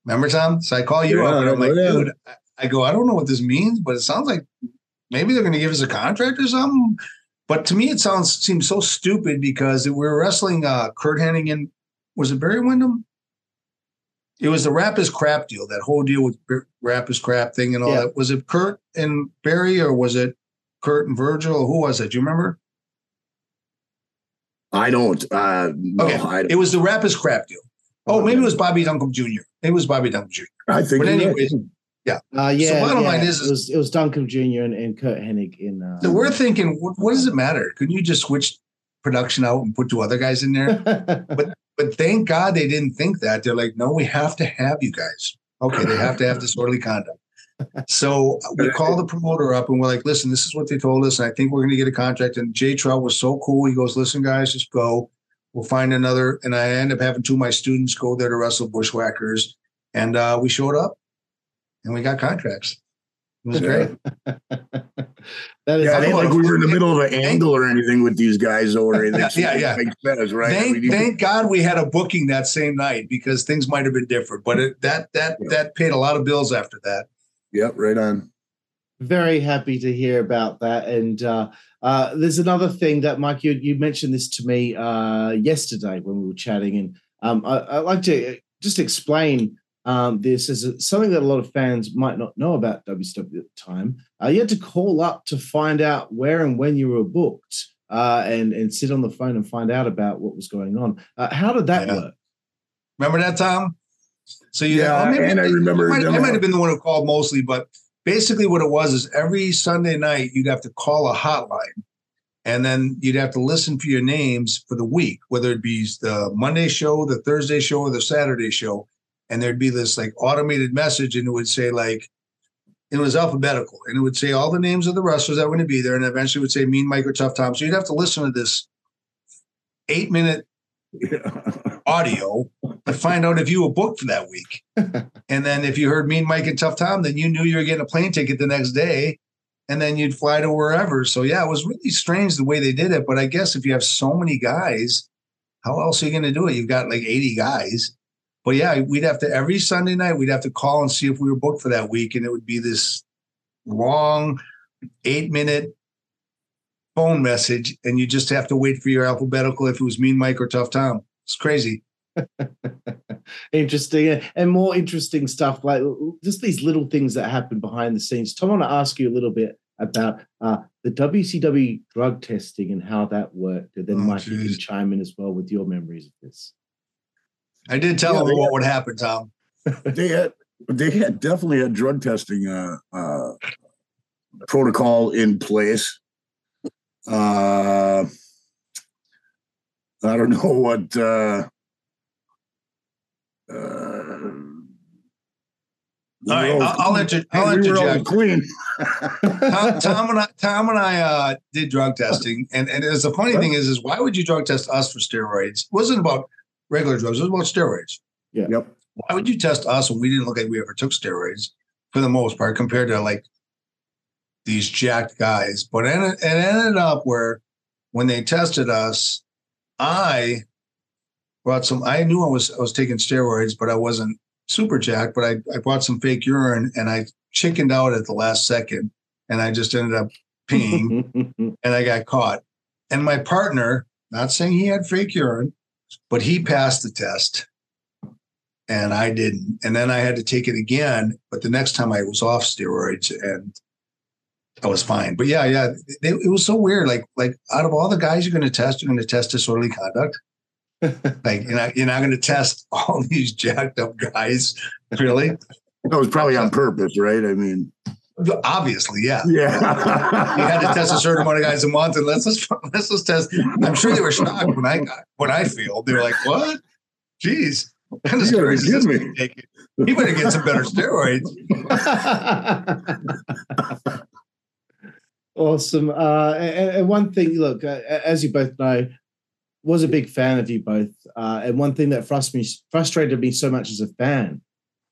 Remember, Tom? So I call you Yeah, up and I'm like, dude, I go, I don't know what this means, but it sounds like maybe they're going to give us a contract or something. But to me, it sounds seems so stupid because we were wrestling uh, Curt Hennigan. Was it Barry Windham? It was the rap is crap deal. That whole deal with Bar- rap is crap thing and all Yeah. that. Was it Curt and Barry or was it Curt and Virgil? Who was it? Do you remember? I don't. Uh, no, Okay. I, It was the rap is crap deal. Oh, maybe it was Bobby Duncum Jr. It was Bobby Duncum Jr. I think. But you're anyways, Uh, yeah, bottom yeah. line is- it was it was Duncum Jr. and, and Curt Hennig in. Uh, So we're thinking, what, what does it matter? Couldn't you just switch production out and put two other guys in there? But but thank God they didn't think that. They're like, no, we have to have you guys. Okay, they have to have disorderly conduct. So we call the promoter up and we're like, listen, this is what they told us. And I think we're going to get a contract. And Jay Trout was so cool. He goes, listen, guys, just go. We'll find another. And I end up having two of my students go there to wrestle bushwhackers. And uh, we showed up and we got contracts. It was great. that is Yeah, it ain't like we were in the middle of an angle or anything with these guys or anything. Yeah, yeah, yeah. Makes sense, right? I Thank, mean, you- thank God we had a booking that same night because things might have been different. But it, that that Yeah. that paid a lot of bills after that. Yep, right on. very happy to hear about that. And uh, uh, there's another thing that Mike, you, you mentioned this to me uh, yesterday when we were chatting, and um, I, I'd like to just explain um, this is a- something that a lot of fans might not know about WCW at the time. Uh, you had to call up to find out where and when you were booked. Uh, and and sit on the phone and find out about what was going on. Uh, how did that Yeah. work? Remember that, Tom? So you Yeah, or and I remember I might, I might have been the one who called mostly, but basically what it was is every Sunday night you'd have to call a hotline, and then you'd have to listen for your names for the week, whether it be the Monday show, the Thursday show, or the Saturday show, and there'd be this like automated message, and it would say like. It was alphabetical, and it would say all the names of the wrestlers that were going to be there, and eventually it would say Mean Mike or Tough Tom. So you'd have to listen to this eight-minute audio to find out if you were booked for that week. and then if you heard Mean Mike and Tough Tom, then you knew you were getting a plane ticket the next day. And then you'd fly to wherever. So yeah, it was really strange the way they did it. But I guess if you have so many guys, how else are you going to do it? You've got like 80 guys. But yeah, we'd have to every Sunday night, we'd have to call and see if we were booked for that week. And it would be this long eight minute phone message. And you just have to wait for your alphabetical if it was Mean Mike or Tough Tom. It's crazy. interesting and more interesting stuff like just these little things that happen behind the scenes tom i want to ask you a little bit about uh, the wcw drug testing and how that worked and then Oh, mike you can chime in as well with your memories of this I did tell Yeah, they- what would happen, Tom. they had they had definitely had drug testing uh, uh, protocol in place. Uh, I don't know what. Uh, uh, All right, I'll, I'll, inter- I'll we were all interject. clean. Tom, Tom and I, Tom and I uh, did drug testing, and and the funny thing is, is why would you drug test us for steroids? It wasn't about regular drugs. It was about steroids. Yeah. Yep. Why would you test us when we didn't look like we ever took steroids for the most part compared to like these jacked guys? But it, it ended up where when they tested us, I brought some. I knew I was I was taking steroids, but I wasn't super jacked. But I I brought some fake urine and I chickened out at the last second, and I just ended up peeing, and I got caught. And my partner, not saying he had fake urine, but he passed the test and I didn't. And then I had to take it again, but the next time I was off steroids and I was fine. But yeah, yeah, it, it was so weird. Like, like out of all the guys you're going to test, you're going to test disorderly conduct. like you're not you're not going to test all these jacked up guys, really. That was probably on purpose, right? I mean, Obviously, yeah. yeah. You had to test a certain amount of guys a month, and let's let's let's just test. I'm sure they were shocked when I got when I failed. They were like, "What? Jeez, what kind of You gotta be steroids is kidding guy me." He better get some better steroids." awesome. Uh, and, and one thing, look, uh, as you both know, was a big fan of you both. Uh, and one thing that frust me, frustrated me so much as a fan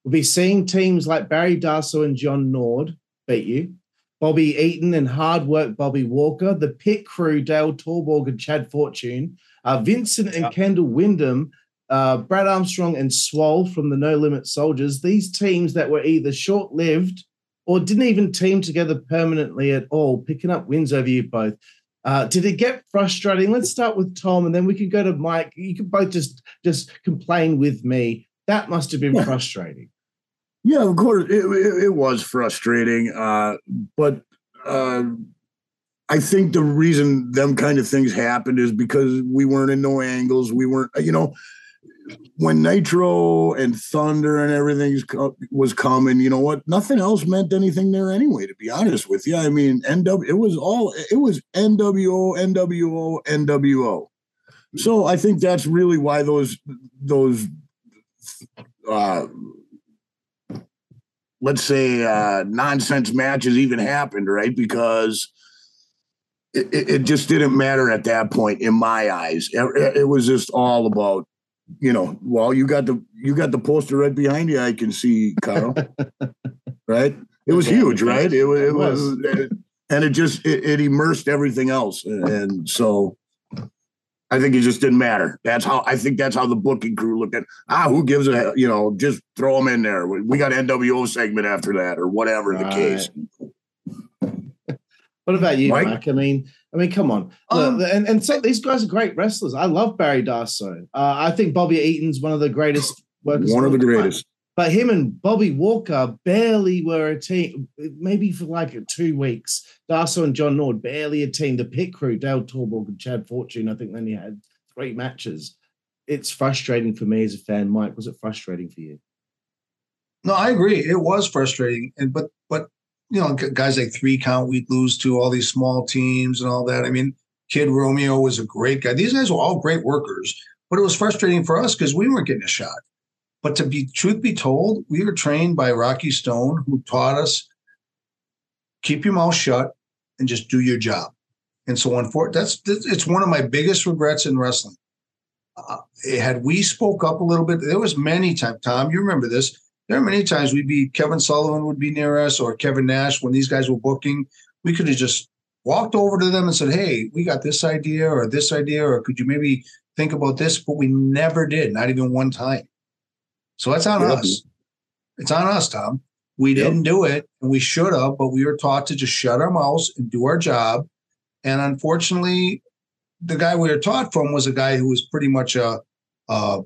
would be seeing teams like Barry Darsow and John Nord beat you, Bobby Eaton and hard work Bobby Walker, the pit crew Dale Torborg and Chad Fortune, uh, Vincent and. Kendall Windham, uh, Brad Armstrong and Swoll from the No Limit Soldiers. These teams that were either short lived or didn't even team together permanently at all, picking up wins over you both. Uh, did it get frustrating? Let's start with Tom, and then we can go to Mike. You can both just just complain with me. That must have been Yeah. frustrating. Yeah, of course, it, it, it was frustrating, uh, but uh, I think the reason them kind of things happened is because we weren't in no angles. We weren't, you know, when Nitro and Thunder and everything was coming. You know what? Nothing else meant anything there anyway. To be honest with you, I mean, NW. It was all. It was NWO, NWO, NWO. So I think that's really why those those. Uh, let's say uh, nonsense matches even happened, right? Because it, it, just didn't matter at that point in my eyes. It, it was just all about, you know, well, you got the you got the poster right behind you. I can see, Carl. right? It was huge, right? It, it was, and it just it immersed everything else, and so. I think it just didn't matter. That's how I think that's how the booking crew looked at. Ah, who gives a you know? Just throw them in there. We we got NWO segment after that, or whatever the Right. case. What about you, Mike? Mike? I mean, I mean, come on. Look, Um, and and so these guys are great wrestlers. I love Barry Darsow. Uh, I think Bobby Eaton's one of the greatest workers. One of the all time. greatest. But him and Bobby Walker barely were a team, maybe for like two weeks. Darsow and John Nord barely a team. The pit crew, Dale Torborg and Chad Fortune, I think then he had three matches. It's frustrating for me as a fan. Mike, was it frustrating for you? No, I agree. It was frustrating, and but but you know, guys like three count we'd lose to all these small teams and all that. I mean, Kid Romeo was a great guy. These guys were all great workers, but it was frustrating for us because we weren't getting a shot. But to be truth be told, we were trained by Rocky Stone, who taught us keep your mouth shut and just do your job. And so, unfor- that's that's- it's one of my biggest regrets in wrestling. Uh, had we spoke up a little bit, there was many times. Tom, you remember this? There are many times we'd be Kevin Sullivan would be near us or Kevin Nash when these guys were booking. We could have just walked over to them and said, "Hey, we got this idea or this idea, or could you maybe think about this?" But we never did, not even one time. So that's on us. It's on us, Tom. We Yep. didn't do it, and we should have, but we were taught to just shut our mouths and do our job. And unfortunately, the guy we were taught from was a guy who was pretty much a, a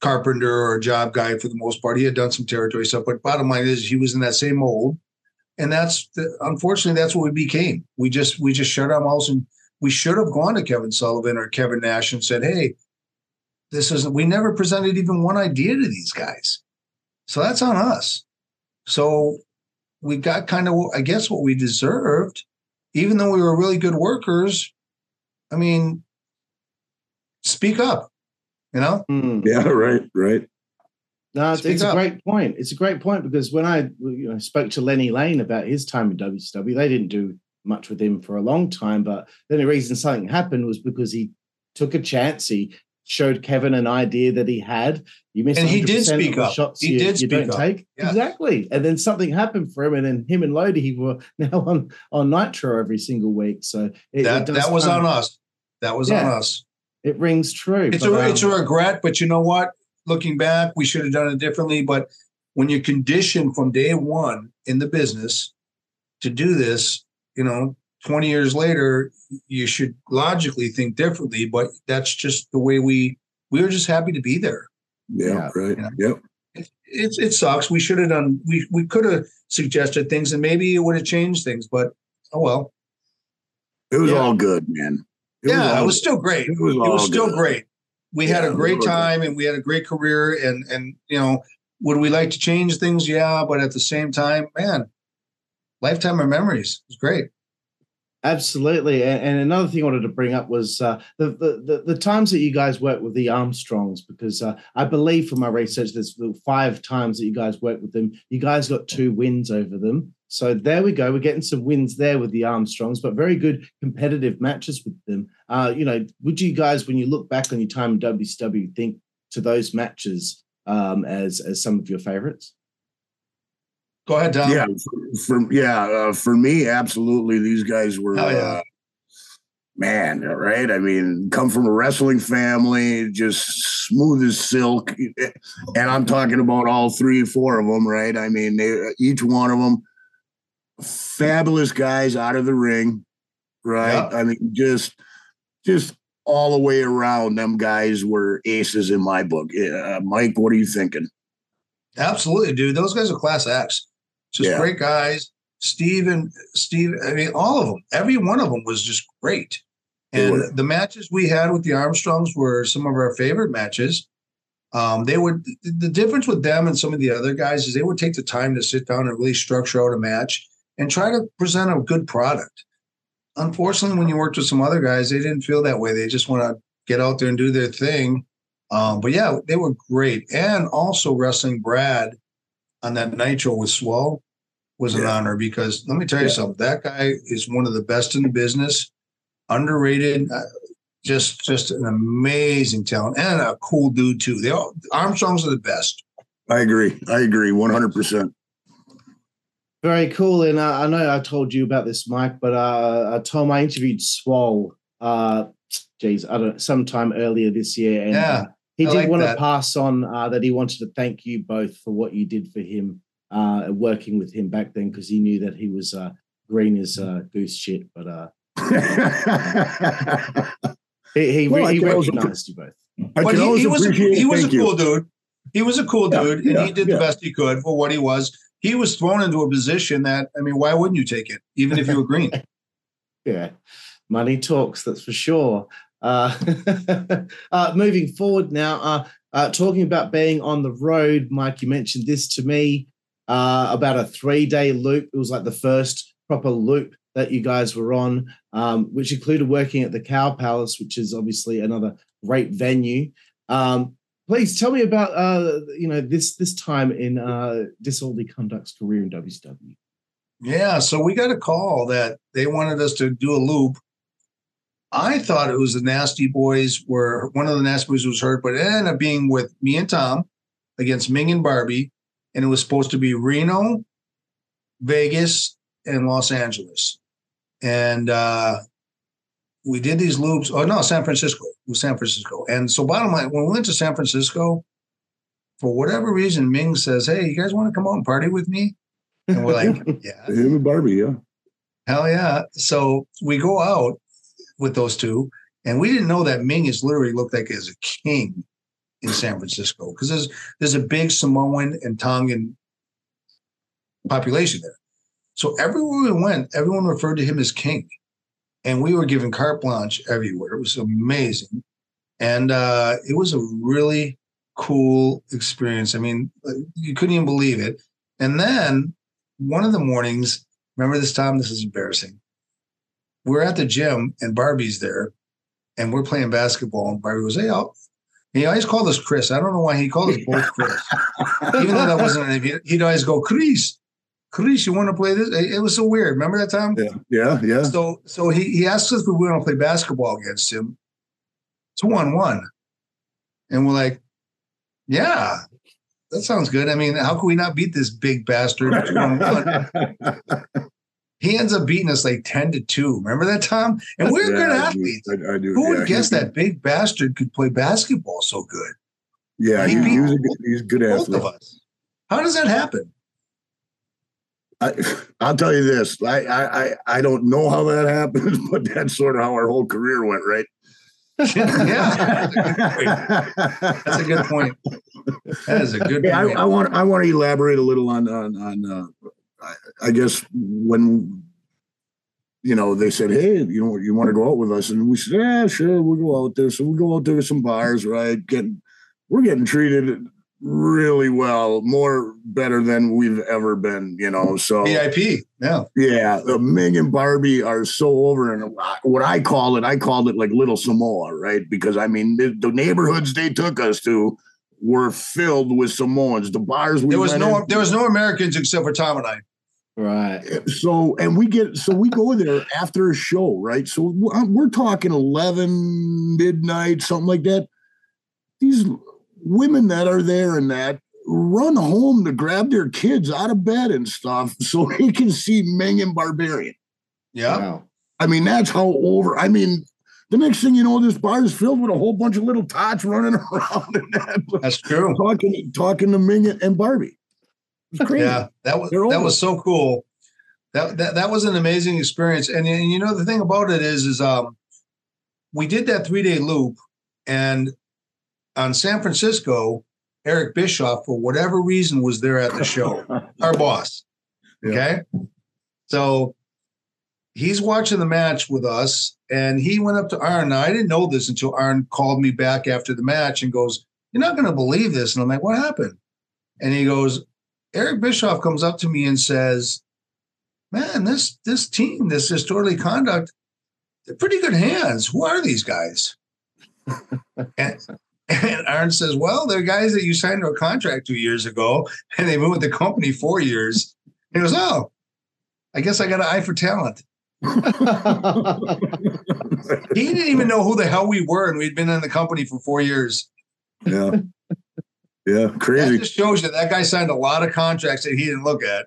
carpenter or a job guy for the most part. He had done some territory stuff, but bottom line is he was in that same mold. And that's the, unfortunately that's what we became. We just we just shut our mouths and we should have gone to Kevin Sullivan or Kevin Nash and said, "Hey, this isn't." We never presented even one idea to these guys, so that's on us. So we got kind of, I guess, what we deserved, even though we were really good workers. I mean, speak up, you know. Hmm. Yeah, right, right. No, it's, it's a great point. It's a great point because when I you know, spoke to Lenny Lane about his time in WCW, they didn't do much with him for a long time. But the only reason something happened was because he took a chance. He showed Kevin an idea that he had. You missed And he did speak up. Shots He you, did you speak don't up. take Yeah. exactly, and then something happened for him, and then him and Lodi he were now on on Nitro every single week. So it, it that does that was kind on us. That was Yeah. on us. It rings true. It's but, a it's a um, regret, but you know what? Looking back, we should have done it differently. But when you're conditioned from day one in the business to do this, you know, 20 years later, you should logically think differently. But that's just the way we we were just happy to be there. Yeah, Yeah. right. Yeah. Yep. It, it, it sucks. We should have done. We we could have suggested things, and maybe it would have changed things. But oh well. It was Yeah. all good, man. It yeah, all it was still great. It was, it was still good. great. We had a great was. time and we had a great career and and you know, would we like to change things? Yeah, but at the same time, man, lifetime of memories. It was great. Absolutely, and, another thing I wanted to bring up was uh, the, the the the times that you guys worked with the Armstrongs, because uh, I believe from my research, there's five times that you guys worked with them. You guys got two wins over them, so there we go. We're getting some wins there with the Armstrongs, but very good competitive matches with them. Uh, you know, would you guys, when you look back on your time in WCW, think to those matches um, as as some of your favorites? Go ahead, Tom. yeah, for, for yeah, uh, for me, absolutely. These guys were, Hell yeah. uh, man, right? I mean, come from a wrestling family, just smooth as silk, and I'm talking about all three, four of them, right? I mean, they, each one of them, fabulous guys out of the ring, right? Yeah. I mean, just, just all the way around. Them guys were aces in my book. Uh, Mike, what are you thinking? Absolutely, dude. Those guys are class acts. Just Yeah. great guys. Steve and Steve, I mean, all of them, every one of them was just great. And the matches we had with the Armstrongs were some of our favorite matches. Um, they would the difference with them and some of the other guys is they would take the time to sit down and really structure out a match and try to present a good product. Unfortunately, when you worked with some other guys, they didn't feel that way. They just want to get out there and do their thing. Um, but yeah, they were great. And also wrestling Brad on that Nitro with Swoll was an Yeah. honor because let me tell you Yeah. something. That guy is one of the best in the business, underrated. Uh, just, just an amazing talent and a cool dude too. They all Armstrongs are the best. I agree. I agree. 100%. Very cool. And uh, I know I told you about this, Mike, but uh, I Tom, I interviewed Swoll, uh, geez, I don't sometime earlier this year. And Yeah, uh, he I did like want that. to pass on uh, that he wanted to thank you both for what you did for him, uh, working with him back then, because he knew that he was uh, green as uh, goose shit. But uh, he, he, Well, I he recognized you both. I but he, he was a, he was a Thank you. cool dude. He was a cool Yeah, dude, yeah, and he did yeah. the best he could for what he was. He was thrown into a position that I mean, why wouldn't you take it, even if you were green? Yeah, money talks, that's for sure. Uh, uh, moving forward now, uh, uh, talking about being on the road, Mike, you mentioned this to me uh, about a three day loop. It was like the first proper loop that you guys were on, um, which included working at the Cow Palace, which is obviously another great venue. Um, please tell me about uh, you know this this time in uh, Disorderly Conduct's career in WCW. Yeah, so we got a call that they wanted us to do a loop. I thought it was the Nasty Boys were one of the Nasty Boys was hurt, but it ended up being with me and Tom against Ming and Barbie, and it was supposed to be Reno, Vegas, and Los Angeles. And uh we did these loops. Oh no, San Francisco. It was San Francisco. And so bottom line, when we went to San Francisco, for whatever reason, Ming says, Hey, you guys want to come out and party with me? And we're like, Yeah, Him and Barbie, yeah. hell yeah. So we go out with those two, and we didn't know that Ming is literally looked like as a king in San Francisco because there's there's a big Samoan and Tongan population there. So everywhere we went, everyone referred to him as king. And we were given carte blanche everywhere. It was amazing. And uh, it was a really cool experience. I mean, you couldn't even believe it. And then one of the mornings, remember this time? This is embarrassing. We're at the gym and Barbie's there and we're playing basketball. And Barbie was, hey, I'll, he always called us Chris. I don't know why he called us both Chris. Even though that wasn't a name, he'd always go, Chris, Chris, you want to play this? It was so weird. Remember that time? Yeah, yeah, yeah. So so he he asked us if we want to play basketball against him. Two on one. And we're like, yeah, that sounds good. I mean, how can we not beat this big bastard? he ends up beating us like 10 to 2. Remember that, Tom? And we're Yeah, good I do. athletes. I, I do. Who would yeah, guess that big bastard could play basketball so good? Yeah, He he, was a good, he's a good Both athlete. of us. How does that happen? I, I'll tell you this. I, I I I don't know how that happens, but that's sort of how our whole career went, right? yeah, that's a good point. That is a good Yeah, I, point. I want I want to elaborate a little on on on. Uh, I, I guess when you know they said, "Hey, you know, you want to go out with us?" and we said, "Yeah, sure, we'll go out there." So we go out there to some bars, right? Getting we're getting treated really well, more better than we've ever been, you know. So VIP. Yeah. yeah, the Ming and Barbie are so over, and uh, what I call it, I called it like Little Samoa, right? Because I mean, the, the neighborhoods they took us to were filled with Samoans. The bars we There was no in- there was no Americans except for Tom and I. right. Eh, so and we get so we go there after a show, right? So we're we're talking eleven midnight, something like that. These women that are there and that run home to grab their kids out of bed and stuff so they can see Ming and Barbarian. Yeah. Wow. I mean, that's how over. I mean, the next thing you know, this bar is filled with a whole bunch of little tots running around and that, That's true. talking talking to Ming and Barbie. Yeah. That was They're that was so cool. That, that that was an amazing experience. And, and you know the thing about it is is um we did that three day loop and on San Francisco, Eric Bischoff, for whatever reason, was there at the show. our boss. Yeah. Okay. So he's watching the match with us, and he went up to Arn. Now, I didn't know this until Arn called me back after the match and goes, You're not going to believe this. And I'm like, What happened? And he goes, Eric Bischoff comes up to me and says, Man, this this team, this disorderly conduct, they're pretty good hands. Who are these guys? and, and Arn says, Well, they're guys that you signed to a contract two years ago, and they've been with the company four years. He goes, Oh, I guess I got an eye for talent. He didn't even know who the hell we were, and we'd been in the company for four years. yeah, yeah, That crazy. just shows you that guy signed a lot of contracts that he didn't look at.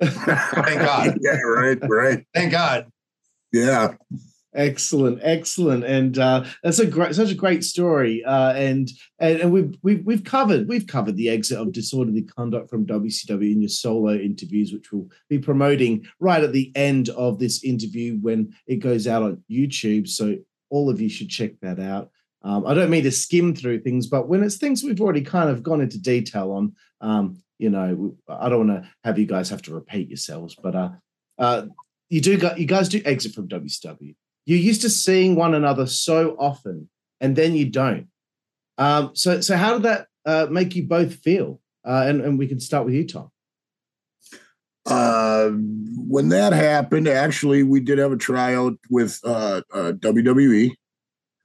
Thank God. yeah, right, right. Thank God. Yeah, Excellent, excellent, and uh, that's a great, such a great story. Uh, and and, and we've, we've we've covered we've covered the exit of disorderly conduct from WCW in your solo interviews, which we'll be promoting right at the end of this interview when it goes out on YouTube. So all of you should check that out. Um, I don't mean to skim through things, but when it's things we've already kind of gone into detail on, um, you know, I don't want to have you guys have to repeat yourselves, but uh, uh, you do you guys do exit from WCW you're used to seeing one another so often and then you don't. Um, so so how did that uh, make you both feel? Uh, and, and we can start with you tom. Uh, when that happened, actually, we did have a tryout with uh, uh, WWE.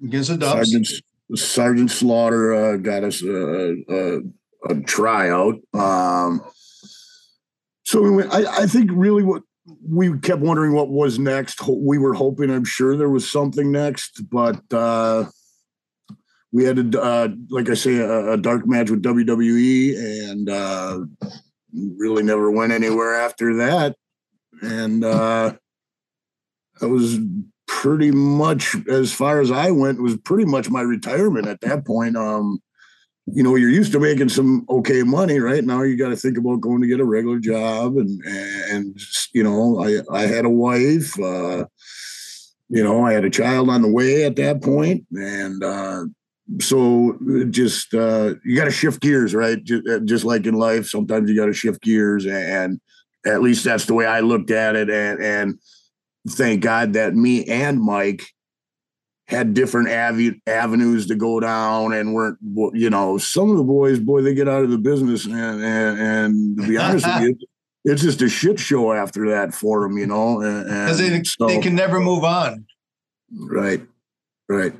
Against the Dubs. Sergeant, Sergeant Slaughter uh, got us a, a, a tryout. Um, so we went, I, I think really what we kept wondering what was next. We were hoping, I'm sure there was something next, but uh, we had a, uh, like I say, a, a dark match with WWE, and uh, really never went anywhere after that. And uh, that was pretty much as far as I went was pretty much my retirement at that point. Um, you know, you're used to making some okay money, right? Now you got to think about going to get a regular job, and and you know, I I had a wife, uh, you know, I had a child on the way at that point, and uh, so just uh, you got to shift gears, right? Just, just like in life, sometimes you got to shift gears, and at least that's the way I looked at it, and and thank God that me and Mike had different avi- avenues to go down and weren't, you know, some of the boys, boy, they get out of the business and and, and to be honest with you, it's just a shit show after that for them, you know. And, Because they, so- they can never move on. right, right.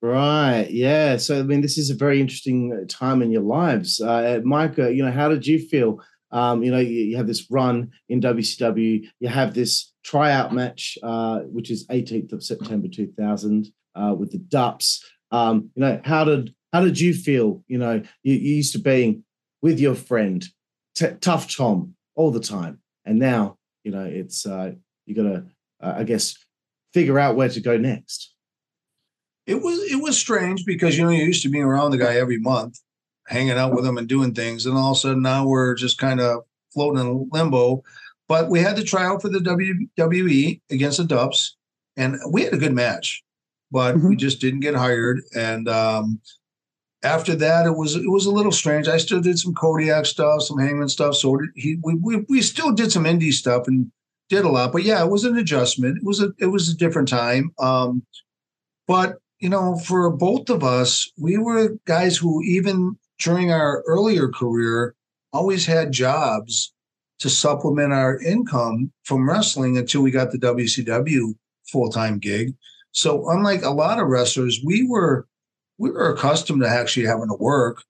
right yeah so i mean this is a very interesting uh, time in your lives uh, micah you know how did you feel um, you know you, you have this run in wcw you have this tryout match uh, which is 18th of september 2000 uh, with the dups um, you know how did How did you feel? You know, you, you used to being with your friend, t- tough Tom, all the time, and now you know it's uh, you got to, uh, I guess, figure out where to go next. It was it was strange because you know you're used to being around the guy every month, hanging out with them and doing things, and all of a sudden now we're just kind of floating in limbo. But we had the trial for the WWE against the Dubs, and we had a good match, but mm-hmm. we just didn't get hired. And um, after that, it was it was a little strange. I still did some Kodiak stuff, some Hangman stuff. So he we we, we still did some indie stuff and did a lot. But yeah, it was an adjustment. It was a it was a different time. Um, but you know, for both of us, we were guys who, even during our earlier career, always had jobs to supplement our income from wrestling until we got the WCW full time gig. So, unlike a lot of wrestlers, we were we were accustomed to actually having to work,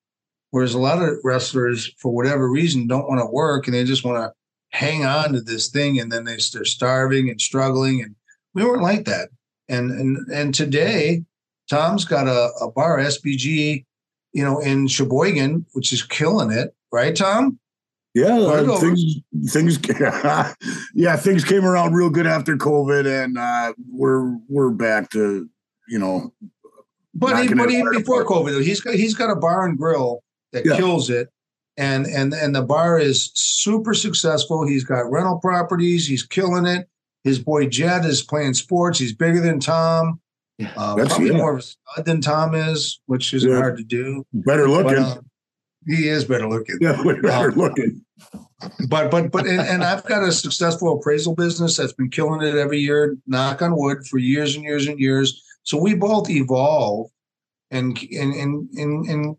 whereas a lot of wrestlers, for whatever reason, don't want to work and they just want to hang on to this thing, and then they, they're starving and struggling. And we weren't like that. And and and today, Tom's got a, a bar, SBG, you know, in Sheboygan, which is killing it, right, Tom? Yeah, things, things, yeah, things came around real good after COVID, and uh, we're we're back to you know. But he, but even before COVID, he's got he's got a bar and grill that yeah. kills it, and and and the bar is super successful. He's got rental properties. He's killing it. His boy Jed is playing sports. He's bigger than Tom. Uh, That's probably yeah. more of a stud than Tom is, which is yeah. hard to do. Better looking. But, uh, he is better looking. Yeah, better um, looking. But but but and, and, I've got a successful appraisal business that's been killing it every year, knock on wood, for years and years and years. So we both evolve and and and and, and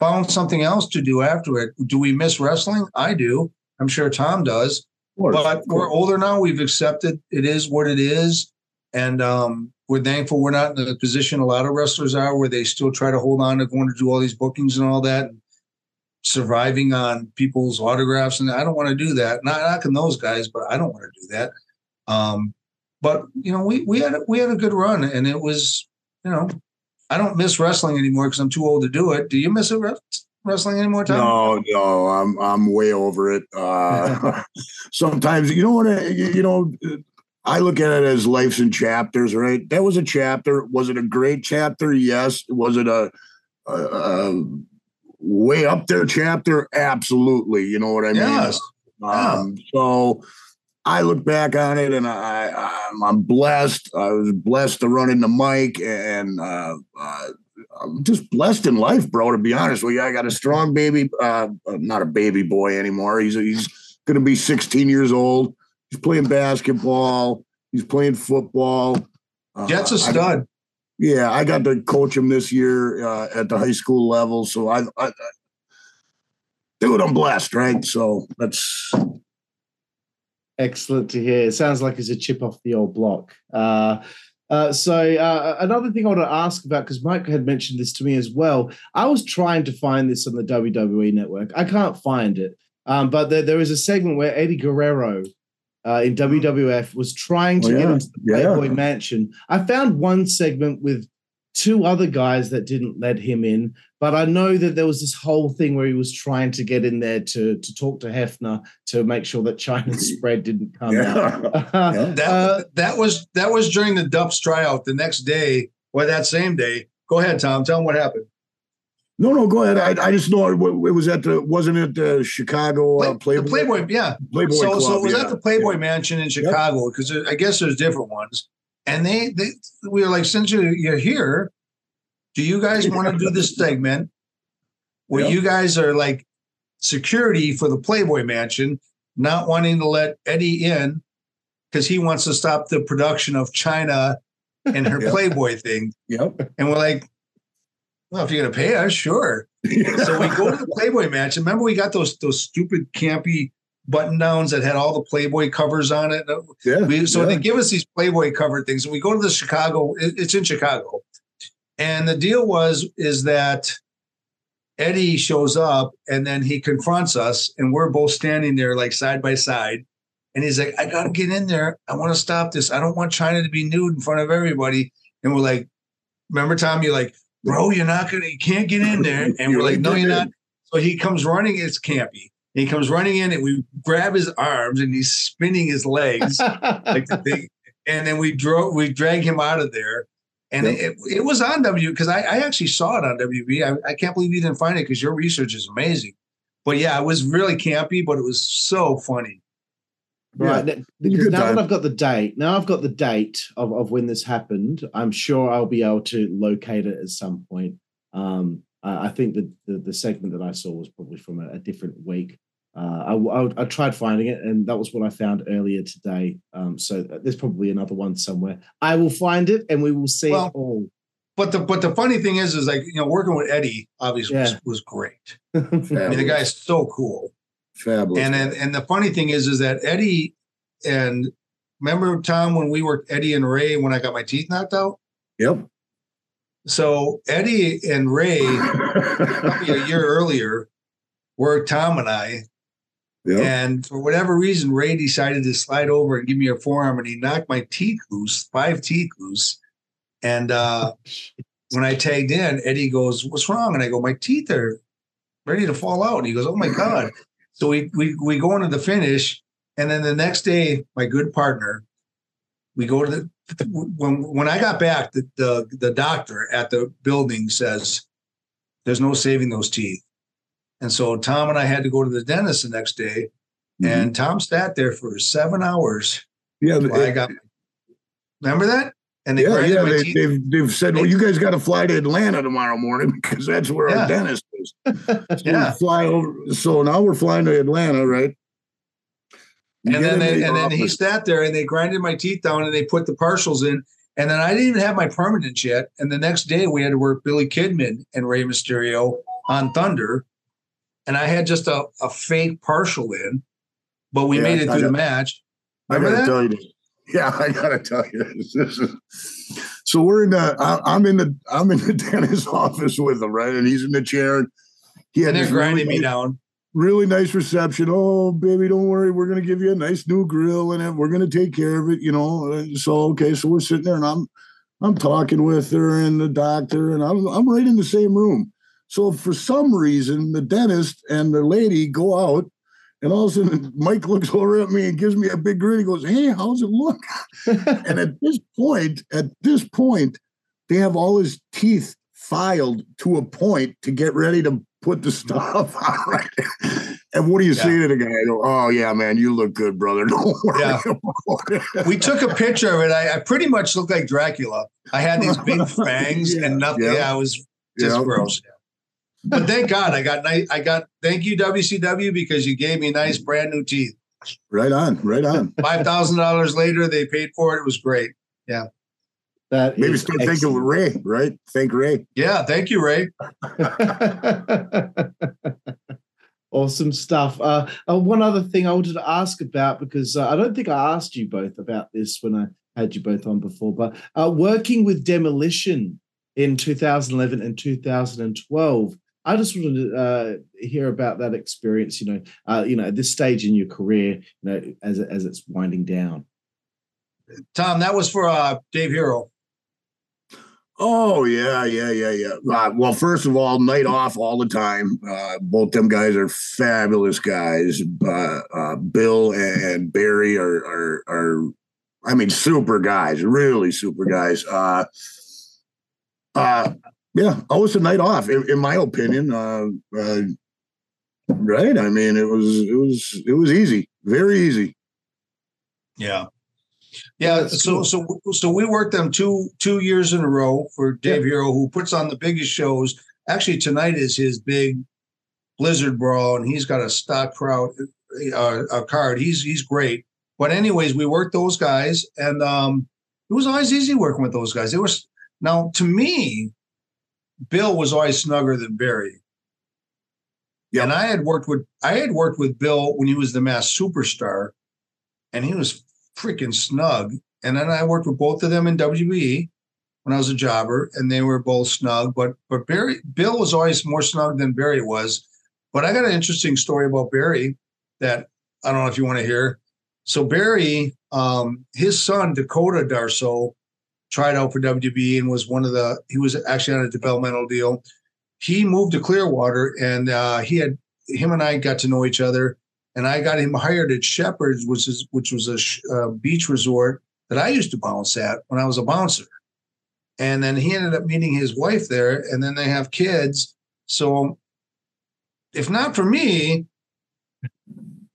found something else to do after it. Do we miss wrestling? I do. I'm sure Tom does. Course, but we're older now. We've accepted it is what it is. And um, we're thankful we're not in the position a lot of wrestlers are where they still try to hold on to going to do all these bookings and all that and surviving on people's autographs and I don't want to do that. Not knocking those guys, but I don't want to do that. Um, but you know, we we had we had a good run and it was, you know, I don't miss wrestling anymore because I'm too old to do it. Do you miss it wrestling anymore, Tom? No, no, I'm I'm way over it. Uh, sometimes you know what you, you know I look at it as life's in chapters, right? That was a chapter. Was it a great chapter? Yes. Was it a, a, a way up there chapter? Absolutely. You know what I mean? Yes. Um, yeah. So I look back on it and I, I'm, I'm, blessed. I was blessed to run into Mike and uh, uh, I'm just blessed in life, bro. To be honest with you, I got a strong baby, uh, not a baby boy anymore. He's he's going to be 16 years old. He's playing basketball. He's playing football. Jet's uh, a stud. I, yeah, I got to coach him this year uh, at the high school level. So I, I, I, dude, I'm blessed, right? So that's excellent to hear. It sounds like it's a chip off the old block. Uh, uh, so uh, another thing I want to ask about because Mike had mentioned this to me as well. I was trying to find this on the WWE network. I can't find it, um, but there, there is a segment where Eddie Guerrero uh, in WWF was trying to oh, yeah. get into the Playboy yeah. Mansion. I found one segment with two other guys that didn't let him in, but I know that there was this whole thing where he was trying to get in there to to talk to Hefner to make sure that Chyna's spread didn't come yeah. out. that, uh, that was that was during the Dubs tryout the next day or that same day. Go ahead, Tom. Tell him what happened. No, no, go ahead. I, I just know it, it was at the wasn't it the Chicago uh, Playboy? The Playboy, yeah. Playboy so, Club, so it was yeah. at the Playboy Mansion in Chicago because yep. I guess there's different ones. And they, they we were like, since you're, you're here, do you guys want to do this segment where yep. you guys are like security for the Playboy Mansion, not wanting to let Eddie in because he wants to stop the production of Chyna and her yep. Playboy thing. Yep. And we're like, well, if you're gonna pay us, sure. so we go to the Playboy match. Remember, we got those those stupid campy button downs that had all the Playboy covers on it. Yeah. We, so yeah. they give us these Playboy cover things, and we go to the Chicago. It, it's in Chicago, and the deal was is that Eddie shows up, and then he confronts us, and we're both standing there like side by side. And he's like, I got to get in there. I want to stop this. I don't want Chyna to be nude in front of everybody. And we're like, remember, Tom, you're like, bro, you're not gonna, you can't get in there. And we're like, no, you're not. So he comes running. It's campy. He comes running in, and we grab his arms, and he's spinning his legs like the thing. And then we drove, we drag him out of there. And Yep. it, it was on W because I, I actually saw it on WB. I, I can't believe you didn't find it because your research is amazing. But yeah, it was really campy, but it was so funny. Right. Yeah, Because now time. that I've got the date, now I've got the date of, of when this happened, I'm sure I'll be able to locate it at some point. Um, I I think that the, the segment that I saw was probably from a, a different week. Uh, I, I, I tried finding it, and that was what I found earlier today. Um, so there's probably another one somewhere. I will find it, and we will see Well, it all. But the but the funny thing is, is like you know, working with Eddie obviously Yeah. was, was great. I mean, the guy's so cool. Fabulous. And then and the funny thing is, is that Eddie and remember Tom when we worked Eddie and Ray when I got my teeth knocked out. Yep. So Eddie and Ray, probably a year earlier, were Tom and I. Yep. And for whatever reason, Ray decided to slide over and give me a forearm, and he knocked my teeth loose, five teeth loose. And uh, when I tagged in, Eddie goes, "What's wrong?" And I go, "My teeth are ready to fall out." And he goes, "Oh my god!" So we we we go into the finish, and then the next day, my good partner, we go to the when when I got back, the the, the doctor at the building says, "There's no saving those teeth." And so Tom and I had to go to the dentist the next day, Mhm. and Tom sat there for seven hours. yeah, I got. Remember that? And they yeah, yeah. They, teeth. they've they've said, well, you guys got to fly to Atlanta tomorrow morning because that's where Yeah. our dentist So Yeah. fly over. So now we're flying to Atlanta, right? We and then they, the and then he sat there and they grinded my teeth down and they put the partials in. And then I didn't even have my permanent yet. And the next day we had to work Billy Kidman and Rey Mysterio on Thunder. And I had just a, a fake partial in, but we Yeah, made it I through the match. I Remember gotta that? tell you this. Yeah, I gotta tell you this. This is- so we're in the. I, I'm in the. I'm in the dentist's office with him, right? And he's in the chair. And he had And they're this really grinding me nice- down. really nice reception. Oh, baby, don't worry. We're gonna give you a nice new grill and we're gonna take care of it. You know. Uh, So okay, so we're sitting there and I'm I'm talking with her and the doctor, and I'm I'm right in the same room. So for some reason, the dentist and the lady go out, and all of a sudden Mike looks over at me and gives me a big grin. He goes, "Hey, how's it look?" And at this point, at this point, they have all his teeth filed to a point to get ready to put the stuff on. Right? And what do you say to the guy? I go, oh yeah, man, you look good, brother. Don't worry. Yeah. about it." We took a picture of it. I, I pretty much looked like Dracula. I had these big fangs Yeah, and nothing. yeah. Yeah, it was just Yeah. gross. But thank God I got nice. I got thank you WCW because you gave me nice brand new teeth. Right on, right on. Five thousand dollars later, they paid for it. It was great. Yeah. That Maybe is start thinking of excellent. Ray, right? Thank Ray. Yeah, thank you, Ray. awesome stuff. Uh, uh, one other thing I wanted to ask about because uh, I don't think I asked you both about this when I had you both on before, but uh, working with Demolition in 2011 and 2012. I just wanted to uh, hear about that experience. You know, uh, you know, at this stage in your career, you know, as as it's winding down. Tom, that was for uh, Dave Herro. Oh yeah, yeah, yeah, yeah. Uh, well, first of all, night off all the time. Uh, both them guys are fabulous guys. Uh, uh, Bill and Barry are, are are, I mean, super guys, really super guys. Uh, uh, yeah, always a night off, in, in my opinion. Uh, uh, right? I mean, it was it was it was easy, very easy. Yeah. Yeah, so so so we worked them two two years in a row for Dave Herro, who puts on the biggest shows. Actually, tonight is his big Blizzard Brawl, and he's got a stock crowd uh, a card. He's he's great. But anyways, we worked those guys, and um, it was always easy working with those guys. It was now to me, Bill was always snugger than Barry. Yeah. And I had worked with I had worked with Bill when he was the Masked Superstar, and he was freaking snug. And then I worked with both of them in WBE when I was a jobber, and they were both snug. But but Barry Bill was always more snug than Barry was. But I got an interesting story about Barry that I don't know if you want to hear. So Barry, um, his son Dakota Darsow, tried out for WWE and was one of the. He was actually on a developmental deal. He moved to Clearwater, and uh, he had him and I got to know each other, and I got him hired at Shephard's, which is which was a sh- uh, beach resort that I used to bounce at when I was a bouncer. And then he ended up meeting his wife there, and then they have kids. So, if not for me,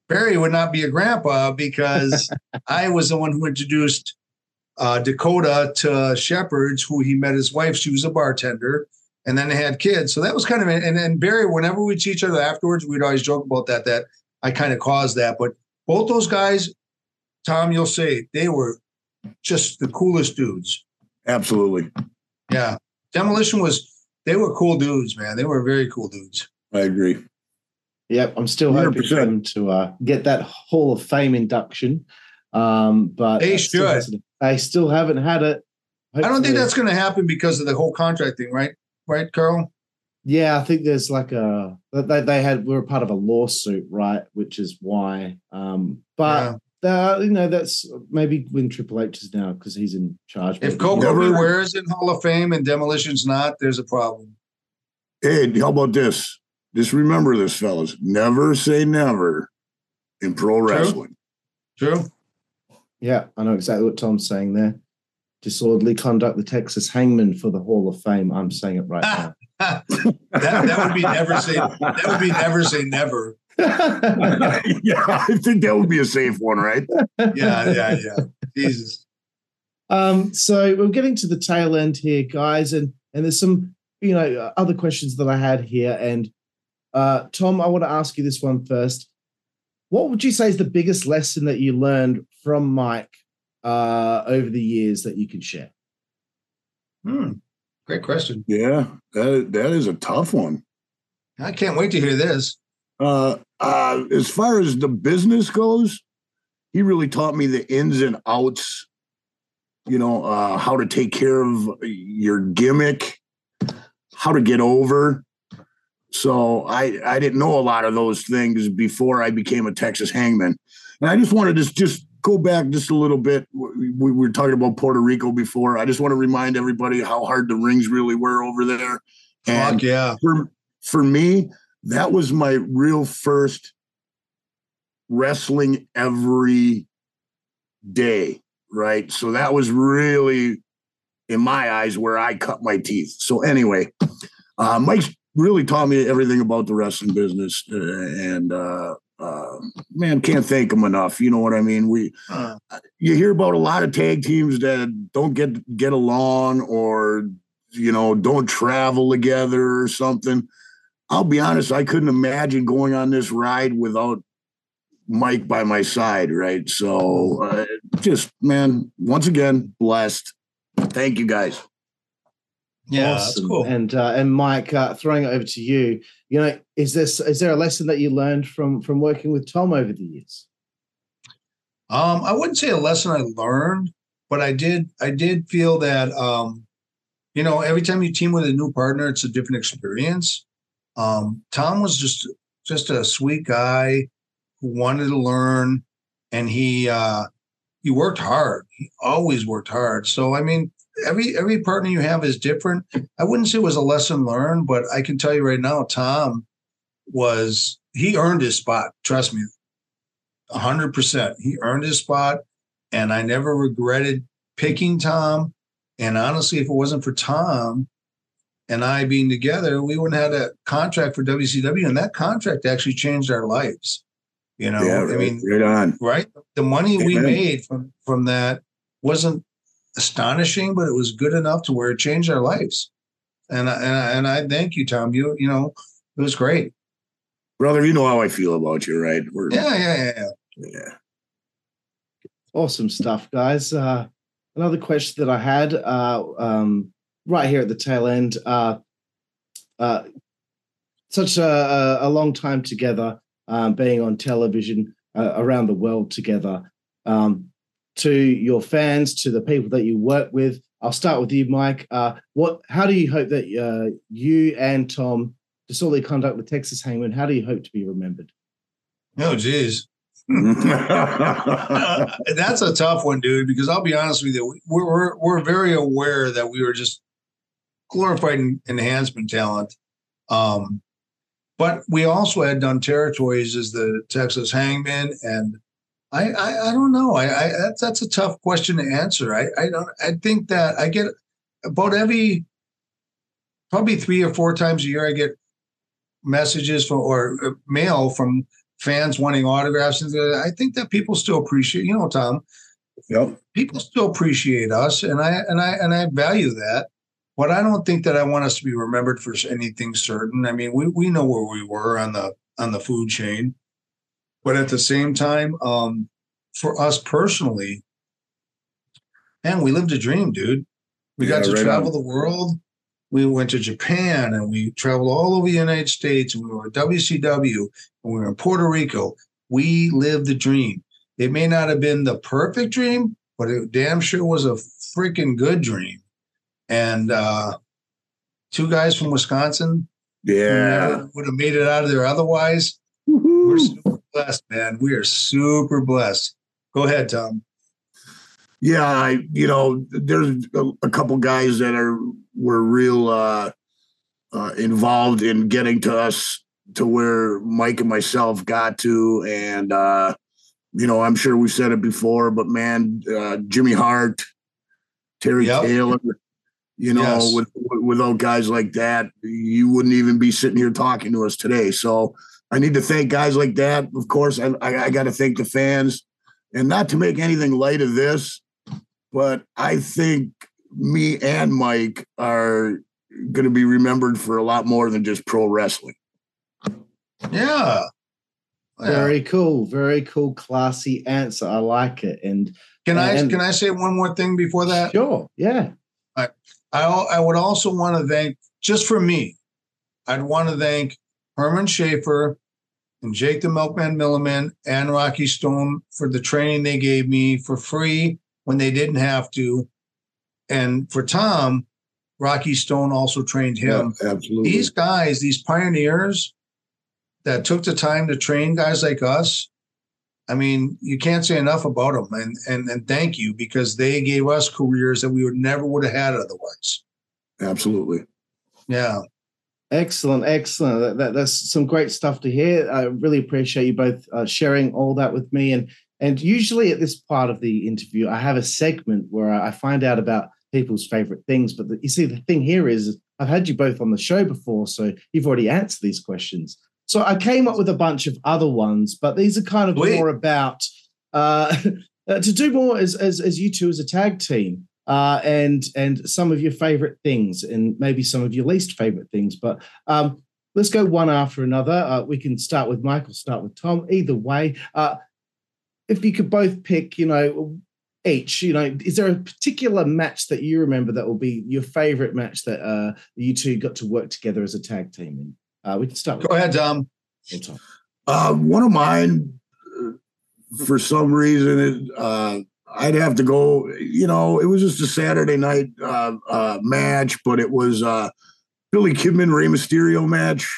Barry would not be a grandpa because I was the one who introduced uh, Dakota to Shephards, who he met his wife. She was a bartender, and then they had kids. So that was kind of and then Barry. Whenever we'd see each other afterwards, we'd always joke about that. That I kind of caused that, but both those guys, Tom, you'll say they were just the coolest dudes. Absolutely. Yeah, Demolition was. They were cool dudes, man. They were very cool dudes. I agree. Yep, I'm still hoping for 100%. them to uh, get that Hall of Fame induction. Um, but They should. hasn't- They still haven't had it. I don't think that's going to happen because of the whole contract thing, right? Right, Carl? Yeah, I think there's like a they they had we were a part of a lawsuit, right? Which is why. Um, but uh, you know that's maybe when Triple H is now because he's in charge. If maybe- Koko Never- B. Ware is in Hall of Fame and Demolition's not, there's a problem. Hey, how about this? Just remember this, fellas. Never say never in pro wrestling. True. Yeah, I know exactly what Tom's saying there. Disorderly conduct the Texas Hangman for the Hall of Fame. I'm saying it right now. That that would be never say that would be never say never. yeah, I think that would be a safe one, right? Yeah, yeah, yeah. Jesus. Um, so we're getting to the tail end here, guys, and and there's some you know other questions that I had here. And uh, Tom, I want to ask you this one first. What would you say is the biggest lesson that you learned from Mike uh, over the years that you can share? Hmm. Great question. Yeah, that that is a tough one. I can't wait to hear this. Uh, uh, as far as the business goes, he really taught me the ins and outs. You know, uh, how to take care of your gimmick, how to get over. So I I didn't know a lot of those things before I became a Texas Hangman, and I just wanted to just go back just a little bit. We, we were talking about Puerto Rico before. I just want to remind everybody how hard the rings really were over there. And Fuck yeah. for for me, that was my real first wrestling every day, right? So that was really, in my eyes, where I cut my teeth. So anyway, uh, Mike's really taught me everything about the wrestling business, uh, and uh, uh, man, can't thank him enough. You know what I mean? We Uh, you hear about a lot of tag teams that don't get get along or you know don't travel together or something i'll be honest i couldn't imagine going on this ride without mike by my side right so uh, just man once again blessed thank you guys yeah, that's Awesome. cool. And uh, and Mike, uh, throwing it over to you. You know, is this is there a lesson that you learned from from working with Tom over the years? Um, I wouldn't say a lesson I learned, but I did I did feel that um, you know, every time you team with a new partner, it's a different experience. Um, Tom was just just a sweet guy who wanted to learn and he uh he worked hard. He always worked hard. So I mean, every every partner you have is different. I wouldn't say it was a lesson learned, but I can tell you right now, Tom was he earned his spot. Trust me, hundred percent. He earned his spot, and I never regretted picking Tom. And honestly, if it wasn't for Tom and I being together, we wouldn't have had a contract for WCW, and that contract actually changed our lives. You know, yeah I mean, right on right? The money we made from from that wasn't astonishing, but it was good enough to where it changed our lives. And I, and I, and I thank you, Tom. You you know, it was great. brother you know how i feel about you right We're, Yeah, yeah, yeah. yeah. yeah Awesome stuff, guys. Uh, another question that I had uh, um, right here at the tail end. Uh, uh, such a, a, a long time together, um, being on television uh, around the world together. Um, to your fans, to the people that you work with, I'll start with you, Mike. Uh, what? How do you hope that uh, you and Tom disorderly conduct with Texas Hangman? How do you hope to be remembered? Oh, geez. Uh, that's a tough one, dude. Because I'll be honest with you, we're we're, we're very aware that we were just glorified enhancement talent. Um, but we also had done territories as the Texas Hangman, and I I, I don't know. I, I that's that's a tough question to answer. I I don't. I think that I get about every probably three or four times a year. I get messages from or uh, mail from fans wanting autographs. And I think that people still appreciate, you know, Tom. Yep. People still appreciate us, and I and I and I value that. But I don't think that I want us to be remembered for anything certain. I mean, we we know where we were on the on the food chain, but at the same time, um, for us personally, and we lived a dream, dude. We Yeah, got to right travel on. the world. We went to Japan and we traveled all over the United States. And we were at WCW and we were in Puerto Rico. We lived the dream. It may not have been the perfect dream, but it damn sure was a freaking good dream. And uh, two guys from Wisconsin Yeah. would have made it out of there otherwise. We're super blessed, man. We are super blessed. Go ahead, Tom. Yeah, I you know, there's a, a couple guys that are were real uh, uh, involved in getting to us to where Mike and myself got to, and uh, you know, I'm sure we've said it before, but man, uh, Jimmy Hart, Terry Yep. Taylor, you know, Yes. with, with without guys like that, you wouldn't even be sitting here talking to us today. So I need to thank guys like that. Of course, I, I, I got to thank the fans, and not to make anything light of this, but I think me and Mike are going to be remembered for a lot more than just pro wrestling. Yeah. Yeah. Very cool. Very cool, classy answer. I like it. And Can I and- can I say one more thing before that? sure, yeah. I al- I would also want to thank just for me. I'd want to thank Herman Schaefer and Jake the Milkman Milliman and Rocky Stone for the training they gave me for free when they didn't have to. And for Tom, Rocky Stone also trained him. absolutely. These guys, these pioneers that took the time to train guys like us, I mean, you can't say enough about them. And and and thank you because they gave us careers that we would never would have had otherwise. absolutely. Yeah. Excellent, excellent. That, that- that's some great stuff to hear. I really appreciate you both uh, sharing all that with me. And and usually at this part of the interview, I have a segment where I find out about people's favorite things. But the, you see, the thing here is I've had you both on the show before, so you've already answered these questions. So I came up with a bunch of other ones, but these are kind of Sweet. more about uh, uh, to do more as, as as you two as a tag team uh, and and some of your favorite things and maybe some of your least favorite things. But um, let's go one after another. Uh, we can start with Michael, start with Tom. Either way, uh, if you could both pick, you know, each, you know, is there a particular match that you remember that will be your favorite match that uh, you two got to work together as a tag team? in? Uh, we can start with Go ahead, Tom. you, Tom. Uh, one of mine, for some reason, it, uh, I'd have to go. You know, it was just a Saturday night uh, uh, match, but it was uh, Billy Kidman Rey Mysterio match.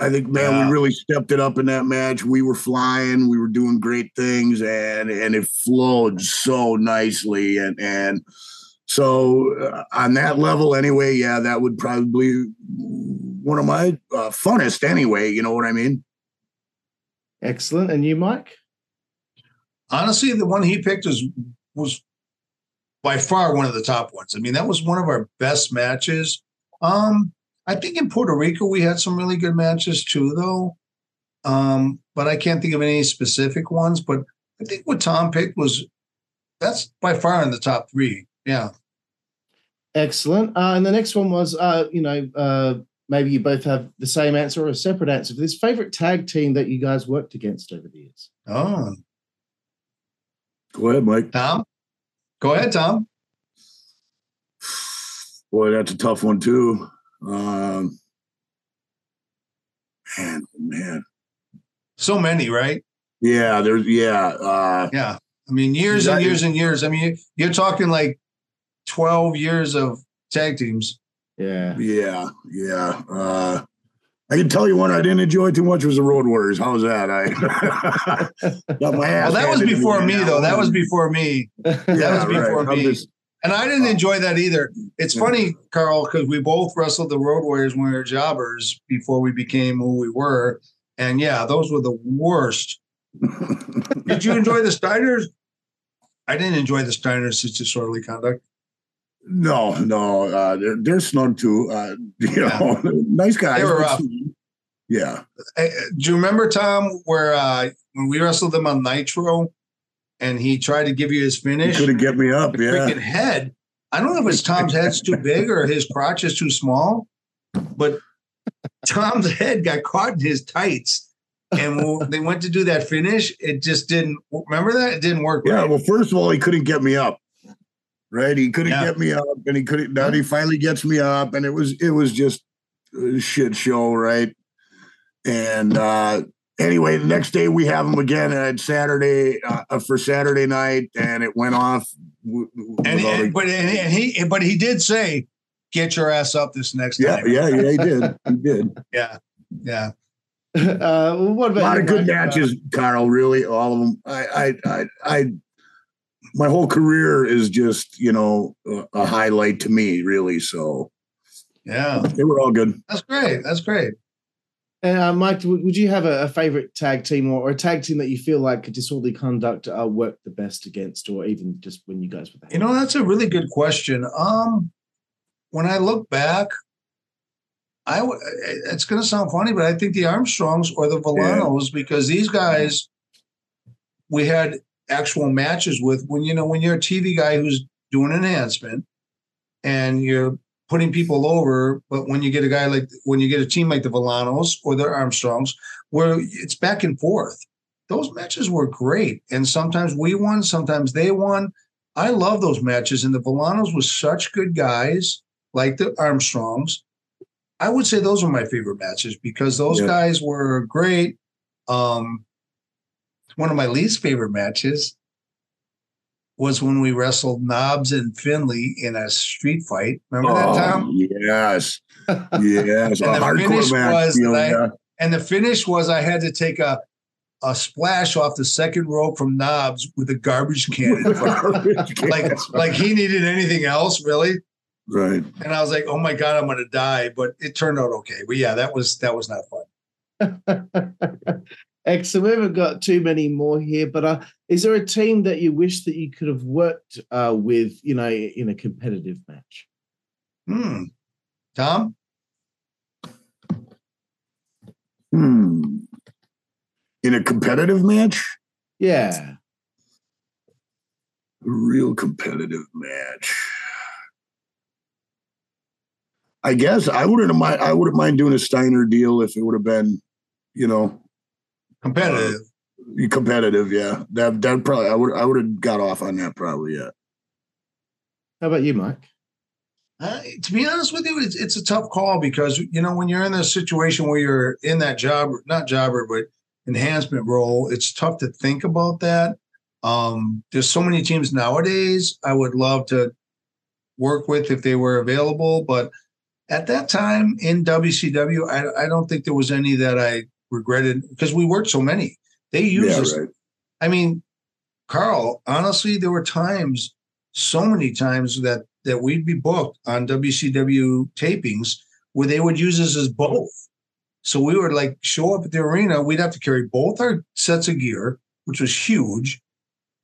I think, man, Yeah. we really stepped it up in that match. We were flying, we were doing great things, and and it flowed so nicely. And and so uh, on that level, anyway, yeah, that would probably be one of my uh, funnest. Anyway, you know what I mean? Excellent. And you, Mike? Honestly, the one he picked was was by far one of the top ones. I mean, that was one of our best matches. Um, I think in Puerto Rico we had some really good matches too, though. Um, but I can't think of any specific ones. But I think what Tom picked was that's by far in the top three. Yeah. Excellent. Uh, and the next one was, uh, you know, uh, maybe you both have the same answer or a separate answer for this favorite tag team that you guys worked against over the years. Oh, Go ahead, Mike. Tom. Go ahead, Tom. Boy, that's a tough one too. Um, man, oh, man. So many, right? Yeah, there's yeah. Uh, Yeah. I mean, years and years is- and years. I mean, you're talking like 12 years of tag teams. Yeah. yeah, yeah. Uh, I can tell you one I didn't enjoy too much was the Road Warriors. How's that? I got my ass. Well, that was before me, now. though. That was before me. That was before I'm me. just- And I didn't oh. enjoy that either. It's Yeah. funny, Carl, because we both wrestled the Road Warriors when we were jobbers before we became who we were. And yeah, those were the worst. Did you enjoy the Steiners? I didn't enjoy the Steiners. It's disorderly conduct. No, no, uh, they're they're snug too. Uh, you Yeah. know, nice guys. They were rough. Yeah, Uh, Do you remember Tom where uh, when we wrestled them on Nitro, and he tried to give you his he finish? couldn't get me up. The Yeah, freaking head. I don't know if it's Tom's head's too big or his crotch is too small, but Tom's head got caught in his tights. And when they went to do that finish, it just didn't. Remember that it didn't work. yeah. right. Well, first of all, he couldn't get me up. Right, he couldn't Yeah. get me up, and he couldn't. Then he finally gets me up, and it was it was just a shit show, right? And uh anyway, the next day we have him again at Saturday uh, for Saturday night, and it went off. w- w- and, a- and but and, and he but he did say, "Get your ass up this next yeah, time." yeah, yeah, he did. He did. yeah, yeah. uh, well, what A lot of good Mike? Uh, matches, Carl. Really, all of them. I, I, I, I. My whole career is just you know a, a highlight to me, really. So yeah. they were all good. That's great. That's great. Uh, Mike, would would you have a, a favorite tag team or, or a tag team that you feel like disorderly conduct uh, worked the best against, or even just when you guys were there? You know, that's a really good question. Um, when I look back, I w- it's going to sound funny, but I think the Armstrongs or the Villanos because these guys we had actual matches with. When you know when you're a TV guy who's doing an enhancement and you're putting people over, but when you get a guy like when you get a team like the Villanos or the Armstrongs, where it's back and forth. Those matches were great, and sometimes we won, sometimes they won. I love those matches, and the Villanos was such good guys, like the Armstrongs. I would say those are my favorite matches because those guys were great. Um, one of my least favorite matches was when we wrestled Knobbs and Finlay in a street fight. Remember that, Oh, Tom? yes, yes. And a the hardcore finish match. was you that I- yeah. And the finish was I had to take a a splash off the second rope from Knobbs with a garbage can. in front. like like he needed anything else really right. and i was like oh my god i'm gonna die but it turned out okay but yeah that was that was not fun Excellent. We haven't got too many more here, but uh, is there a team that you wish that you could have worked uh, with, you know, in a competitive match? hmm tom Hmm. In a competitive match, Yeah. a real competitive match. I guess I wouldn't mind. I wouldn't mind doing a Steiner deal if it would have been, you know, competitive competitive. Yeah, that that probably I would I would have got off on that probably. Yeah. How about you, Mike? Uh, to be honest with you, it's, it's a tough call because you know when you're in a situation where you're in that job, not jobber, but enhancement role, it's tough to think about that. Um, there's so many teams nowadays I would love to work with if they were available, but at that time in WCW, I, I don't think there was any that I regretted because we worked so many. They used Yeah. us Right. I mean, Carl, honestly, there were times, so many times that that we'd be booked on WCW tapings where they would use us as both. So we would like show up at the arena, we'd have to carry both our sets of gear, which was huge,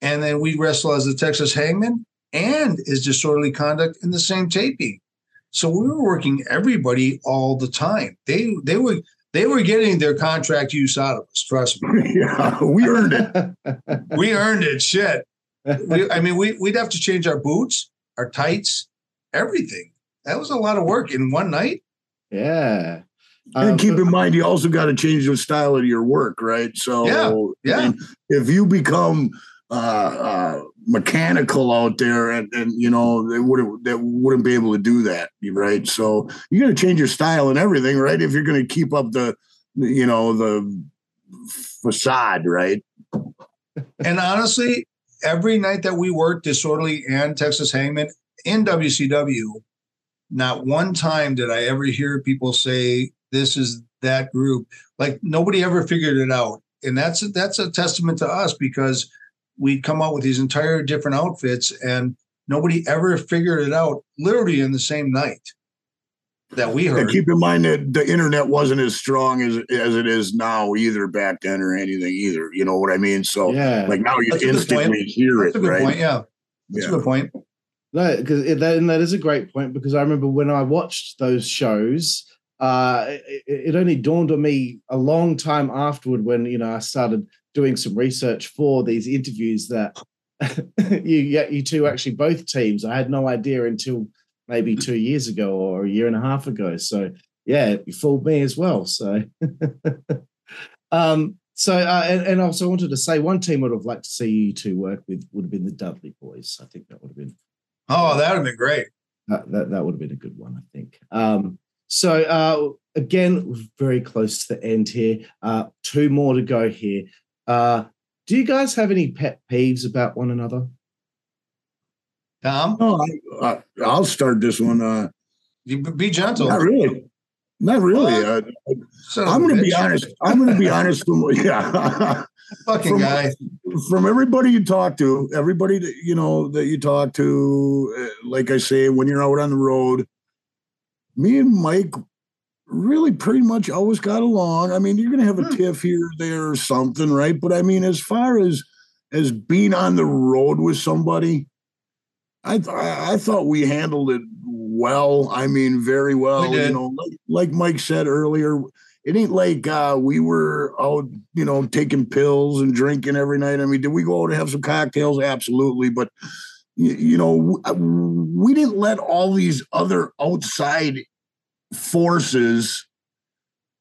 and then we'd wrestle as the Texas Hangman and as disorderly conduct in the same taping. So we were working everybody all the time. They they were they were getting their contract use out of us. Trust me yeah, we earned it. we earned it. Shit. We, I mean, we, we'd have to change our boots, our tights, everything. That was a lot of work in one night. yeah. And Um, keep in mind, you also got to change the style of your work, right? So, Yeah, yeah. I mean, if you become uh, uh, mechanical out there, and, and you know they wouldn't that wouldn't be able to do that, right? So you got to change your style and everything, right? If you're going to keep up the, you know, the facade, right? And honestly, every night that we worked disorderly and Texas Hangman in WCW, not one time did I ever hear people say this is that group. Like nobody ever figured it out, and that's that's a testament to us because we'd come out with these entire different outfits, and nobody ever figured it out. Literally in the same night that we And heard. keep in mind that the internet wasn't as strong as as it is now either back then or anything either. You know what I mean? So yeah. like now you That's instantly hear That's it, a good right? point. Yeah, that's Yeah. a good point. No, because that and that is a great point because I remember when I watched those shows, uh, it, it only dawned on me a long time afterward when you know I started doing some research for these interviews that you yeah, you two actually both teams. I had no idea until maybe two years ago or a year and a half ago. So yeah, you fooled me as well. So um so uh, and, and also wanted to say one team would have liked to see you two work with would have been the Dudley boys. I think that would have been Oh, that would have been great. that, that, that would have been a good one, I think. Um, so uh, again, very close to the end here. Uh, two more to go here. Uh, do you guys have any pet peeves about one another? Tom, No, I, I, I'll start this one. Uh, you be- be gentle. not really. Not really. Uh, Son of a I'm going to be honest. I'm going to be honest. From, yeah. Fucking from- guy. from everybody you talk to, everybody that you know that you talk to, uh, like I say, when you're out on the road, me and Mike really pretty much always got along. I mean, you're gonna have a Hmm. tiff here or there or something, right? But I mean, as far as as being on the road with somebody, I th- I thought we handled it well. I mean, very well. We. You know, like, like Mike said earlier, it ain't like uh, we were out, you know, taking pills and drinking every night. I mean, did we go out and have some cocktails? Absolutely, but you, you know, we didn't let all these other outside forces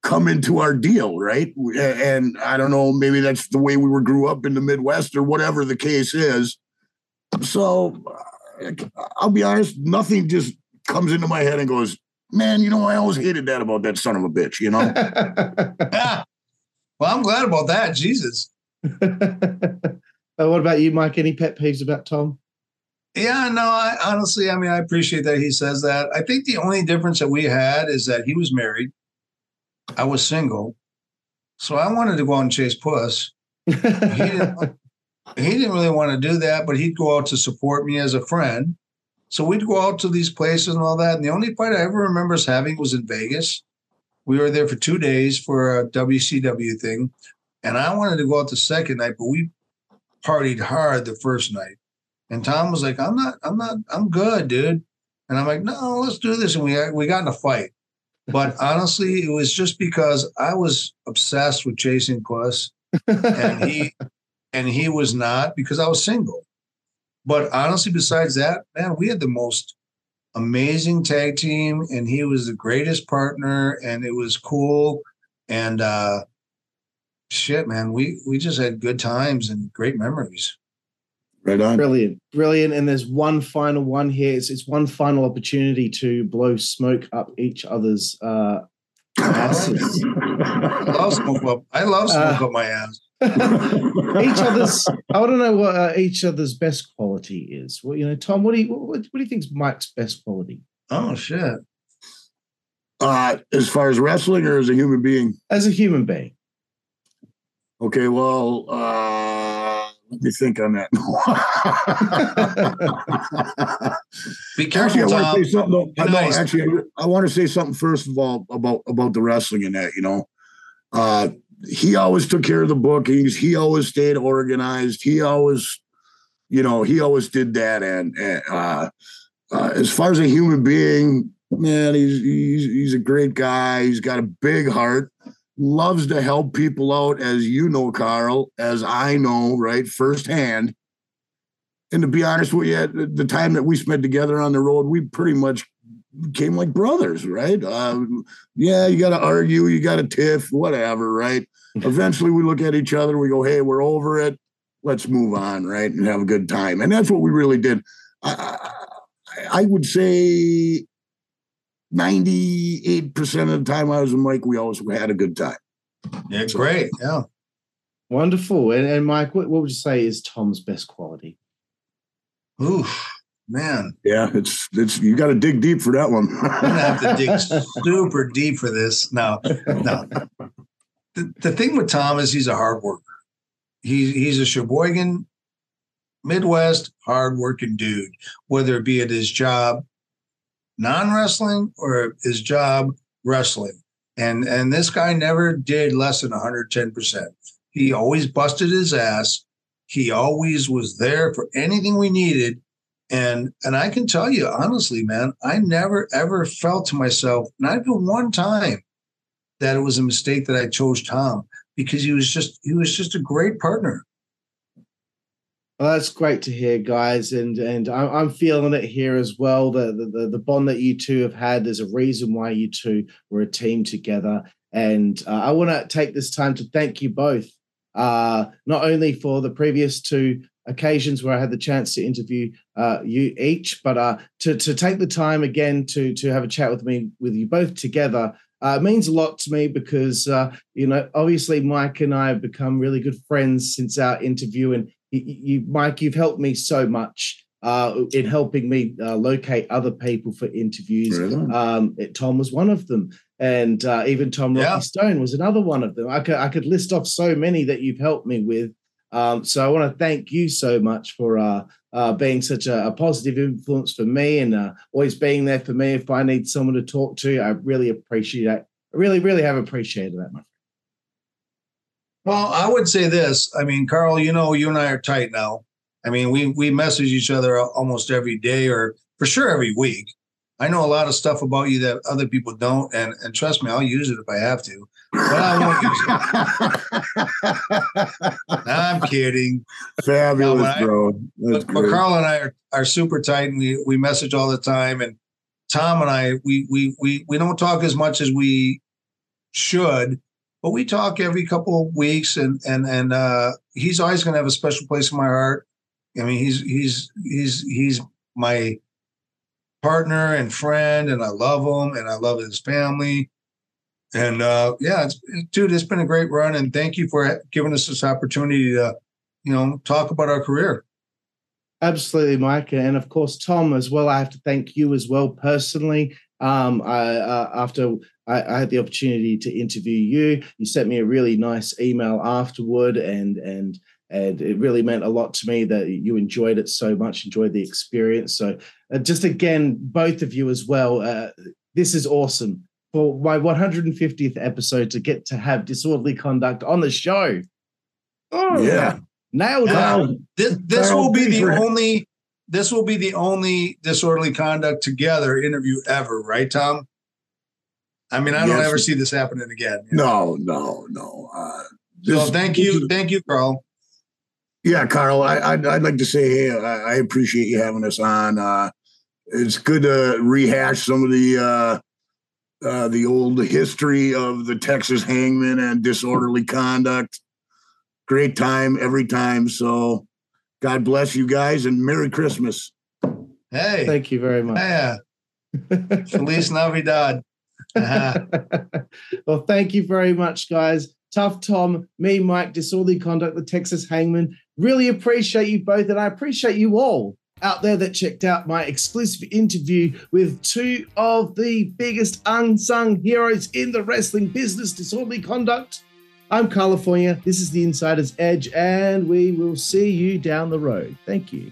come into our deal, right? And I don't know, maybe that's the way we were grew up in the Midwest or whatever the case is. So uh, I'll be honest, nothing just comes into my head and goes, man, you know, I always hated that about that son of a bitch, you know? Ah. well, I'm glad about that. Jesus. What about you, Mike? Any pet peeves about Tom? Yeah, no, I honestly, I mean, I appreciate that he says that. I think the only difference that we had is that he was married, I was single, so I wanted to go out and chase puss. He didn't, he didn't really want to do that, but he'd go out to support me as a friend. So we'd go out to these places and all that. And the only fight I ever remember us having was in Vegas. We were there for two days for a WCW thing, and I wanted to go out the second night, but we partied hard the first night. And Tom was like, "I'm not, I'm not, I'm good, dude." And I'm like, "No, let's do this." And we we got in a fight. But honestly, it was just because I was obsessed with chasing puss, and he and he was not because I was single. But honestly, besides that, man, we had the most amazing tag team, and he was the greatest partner, and it was cool. And uh shit, man, we we just had good times and great memories. Right on. Brilliant, brilliant. And there's one final one here. It's, it's one final opportunity to blow smoke up each other's uh, asses. I love smoke up. I love smoke Uh, up my ass. each other's. I want to know what uh, each other's best quality is. Well, you know, Tom, what do you what, what do you think is Mike's best quality Oh shit. uh, as far as wrestling or as a human being? as a human being? Okay, well, uh, let me think on that. Be actually, I careful, want to say something. though. I nice. actually, I want to say something first of all about about the wrestling and that. You know, uh, he always took care of the bookings. He always stayed organized. He always, you know, he always did that. And, and uh, uh, as far as a human being, man, he's he's he's a great guy. He's got a big heart. Loves to help people out, as you know, Carl, as I know, right, firsthand. And to be honest with you, the, time that we spent together on the road, we pretty much became like brothers, right? Uh, yeah, you got to argue, you got to tiff, whatever, right? Eventually, we look at each other, we go, "Hey, we're over it. Let's move on, right, and have a good time." And that's what we really did. I, I, I would say ninety-eight percent of the time I was with Mike, we always had a good time. Yeah, great. Yeah. Wonderful. And, and Mike, what, what would you say is Tom's best quality? Oof. man. Yeah, it's it's you got to dig deep for that one. I'm gonna have to dig super deep for this. No, no. The, the thing with Tom is he's a hard worker. He's he's a Sheboygan, Midwest hardworking dude, whether it be at his job, non wrestling, or his job wrestling. And and this guy never did less than 110 percent. He always busted his ass. He always was there for anything we needed. And and I can tell you honestly, man, I never ever felt to myself, not even one time, that it was a mistake that I chose Tom because he was just he was just a great partner. Well, that's great to hear, guys, and and I'm feeling it here as well. The, the the bond that you two have had. There's a reason why you two were a team together, and uh, I want to take this time to thank you both uh, not only for the previous two occasions where I had the chance to interview uh, you each, but uh, to to take the time again to to have a chat with me with you both together. Uh, means a lot to me because uh, you know obviously Mike and I have become really good friends since our interview, and you, you Mike, you've helped me so much uh, in helping me uh, locate other people for interviews. Really? Um, it, Tom was one of them, and uh, even Tom Rocky yeah. Stone was another one of them. I could I could list off so many that you've helped me with. Um, so I want to thank you so much for uh, uh, being such a, a, positive influence for me and uh, always being there for me if I need someone to talk to. I really appreciate. I really, really have appreciated that, my friend. Well, I would say this. I mean, Carl, you know, you and I are tight now. I mean, we we message each other almost every day, or for sure every week. I know a lot of stuff about you that other people don't, and and trust me, I'll use it if I have to. But I won't use it. I'm kidding. Fabulous, no, bro. But, but, Carl and I are, are super tight, and we we message all the time. And Tom and I, we we we we don't talk as much as we should, but we talk every couple of weeks. And and and uh, he's always going to have a special place in my heart. I mean, he's he's he's he's my partner and friend, and I love him, and I love his family. And uh, yeah, it's, dude, it's been a great run, and thank you for giving us this opportunity to, you know, talk about our career. Absolutely, Mike, and of course Tom as well. I have to thank you as well personally. Um, I, uh, after I, I, had the opportunity to interview you, you sent me a really nice email afterward, and and and it really meant a lot to me that you enjoyed it so much, enjoyed the experience. So, uh, just again, both of you as well. Uh, this is awesome for my 150th episode to get to have disorderly conduct on the show. Oh yeah, nailed it. This, this will be the only. This will be the only disorderly conduct together interview ever, right, Tom? I mean, I don't yes. ever see this happening again. No, no, no. Uh, so thank you, thank you, Carl. Yeah, Carl, I, would I'd, I'd like to say, hey, I, I, appreciate you having us on. Uh, it's good to rehash some of the uh, uh, the old history of the Texas hangman and disorderly conduct. Great time every time. So, God bless you guys and Merry Christmas. Hey, thank you very much. Yeah, Feliz Navidad. Uh-huh. well, thank you very much, guys. Tough Tom, Mean Mike, Disorderly Conduct, the Texas Hangman. Really appreciate you both, and I appreciate you all out there that checked out my exclusive interview with two of the biggest unsung heroes in the wrestling business, Disorderly Conduct. I'm California. This is the Insider's Edge, and we will see you down the road. Thank you.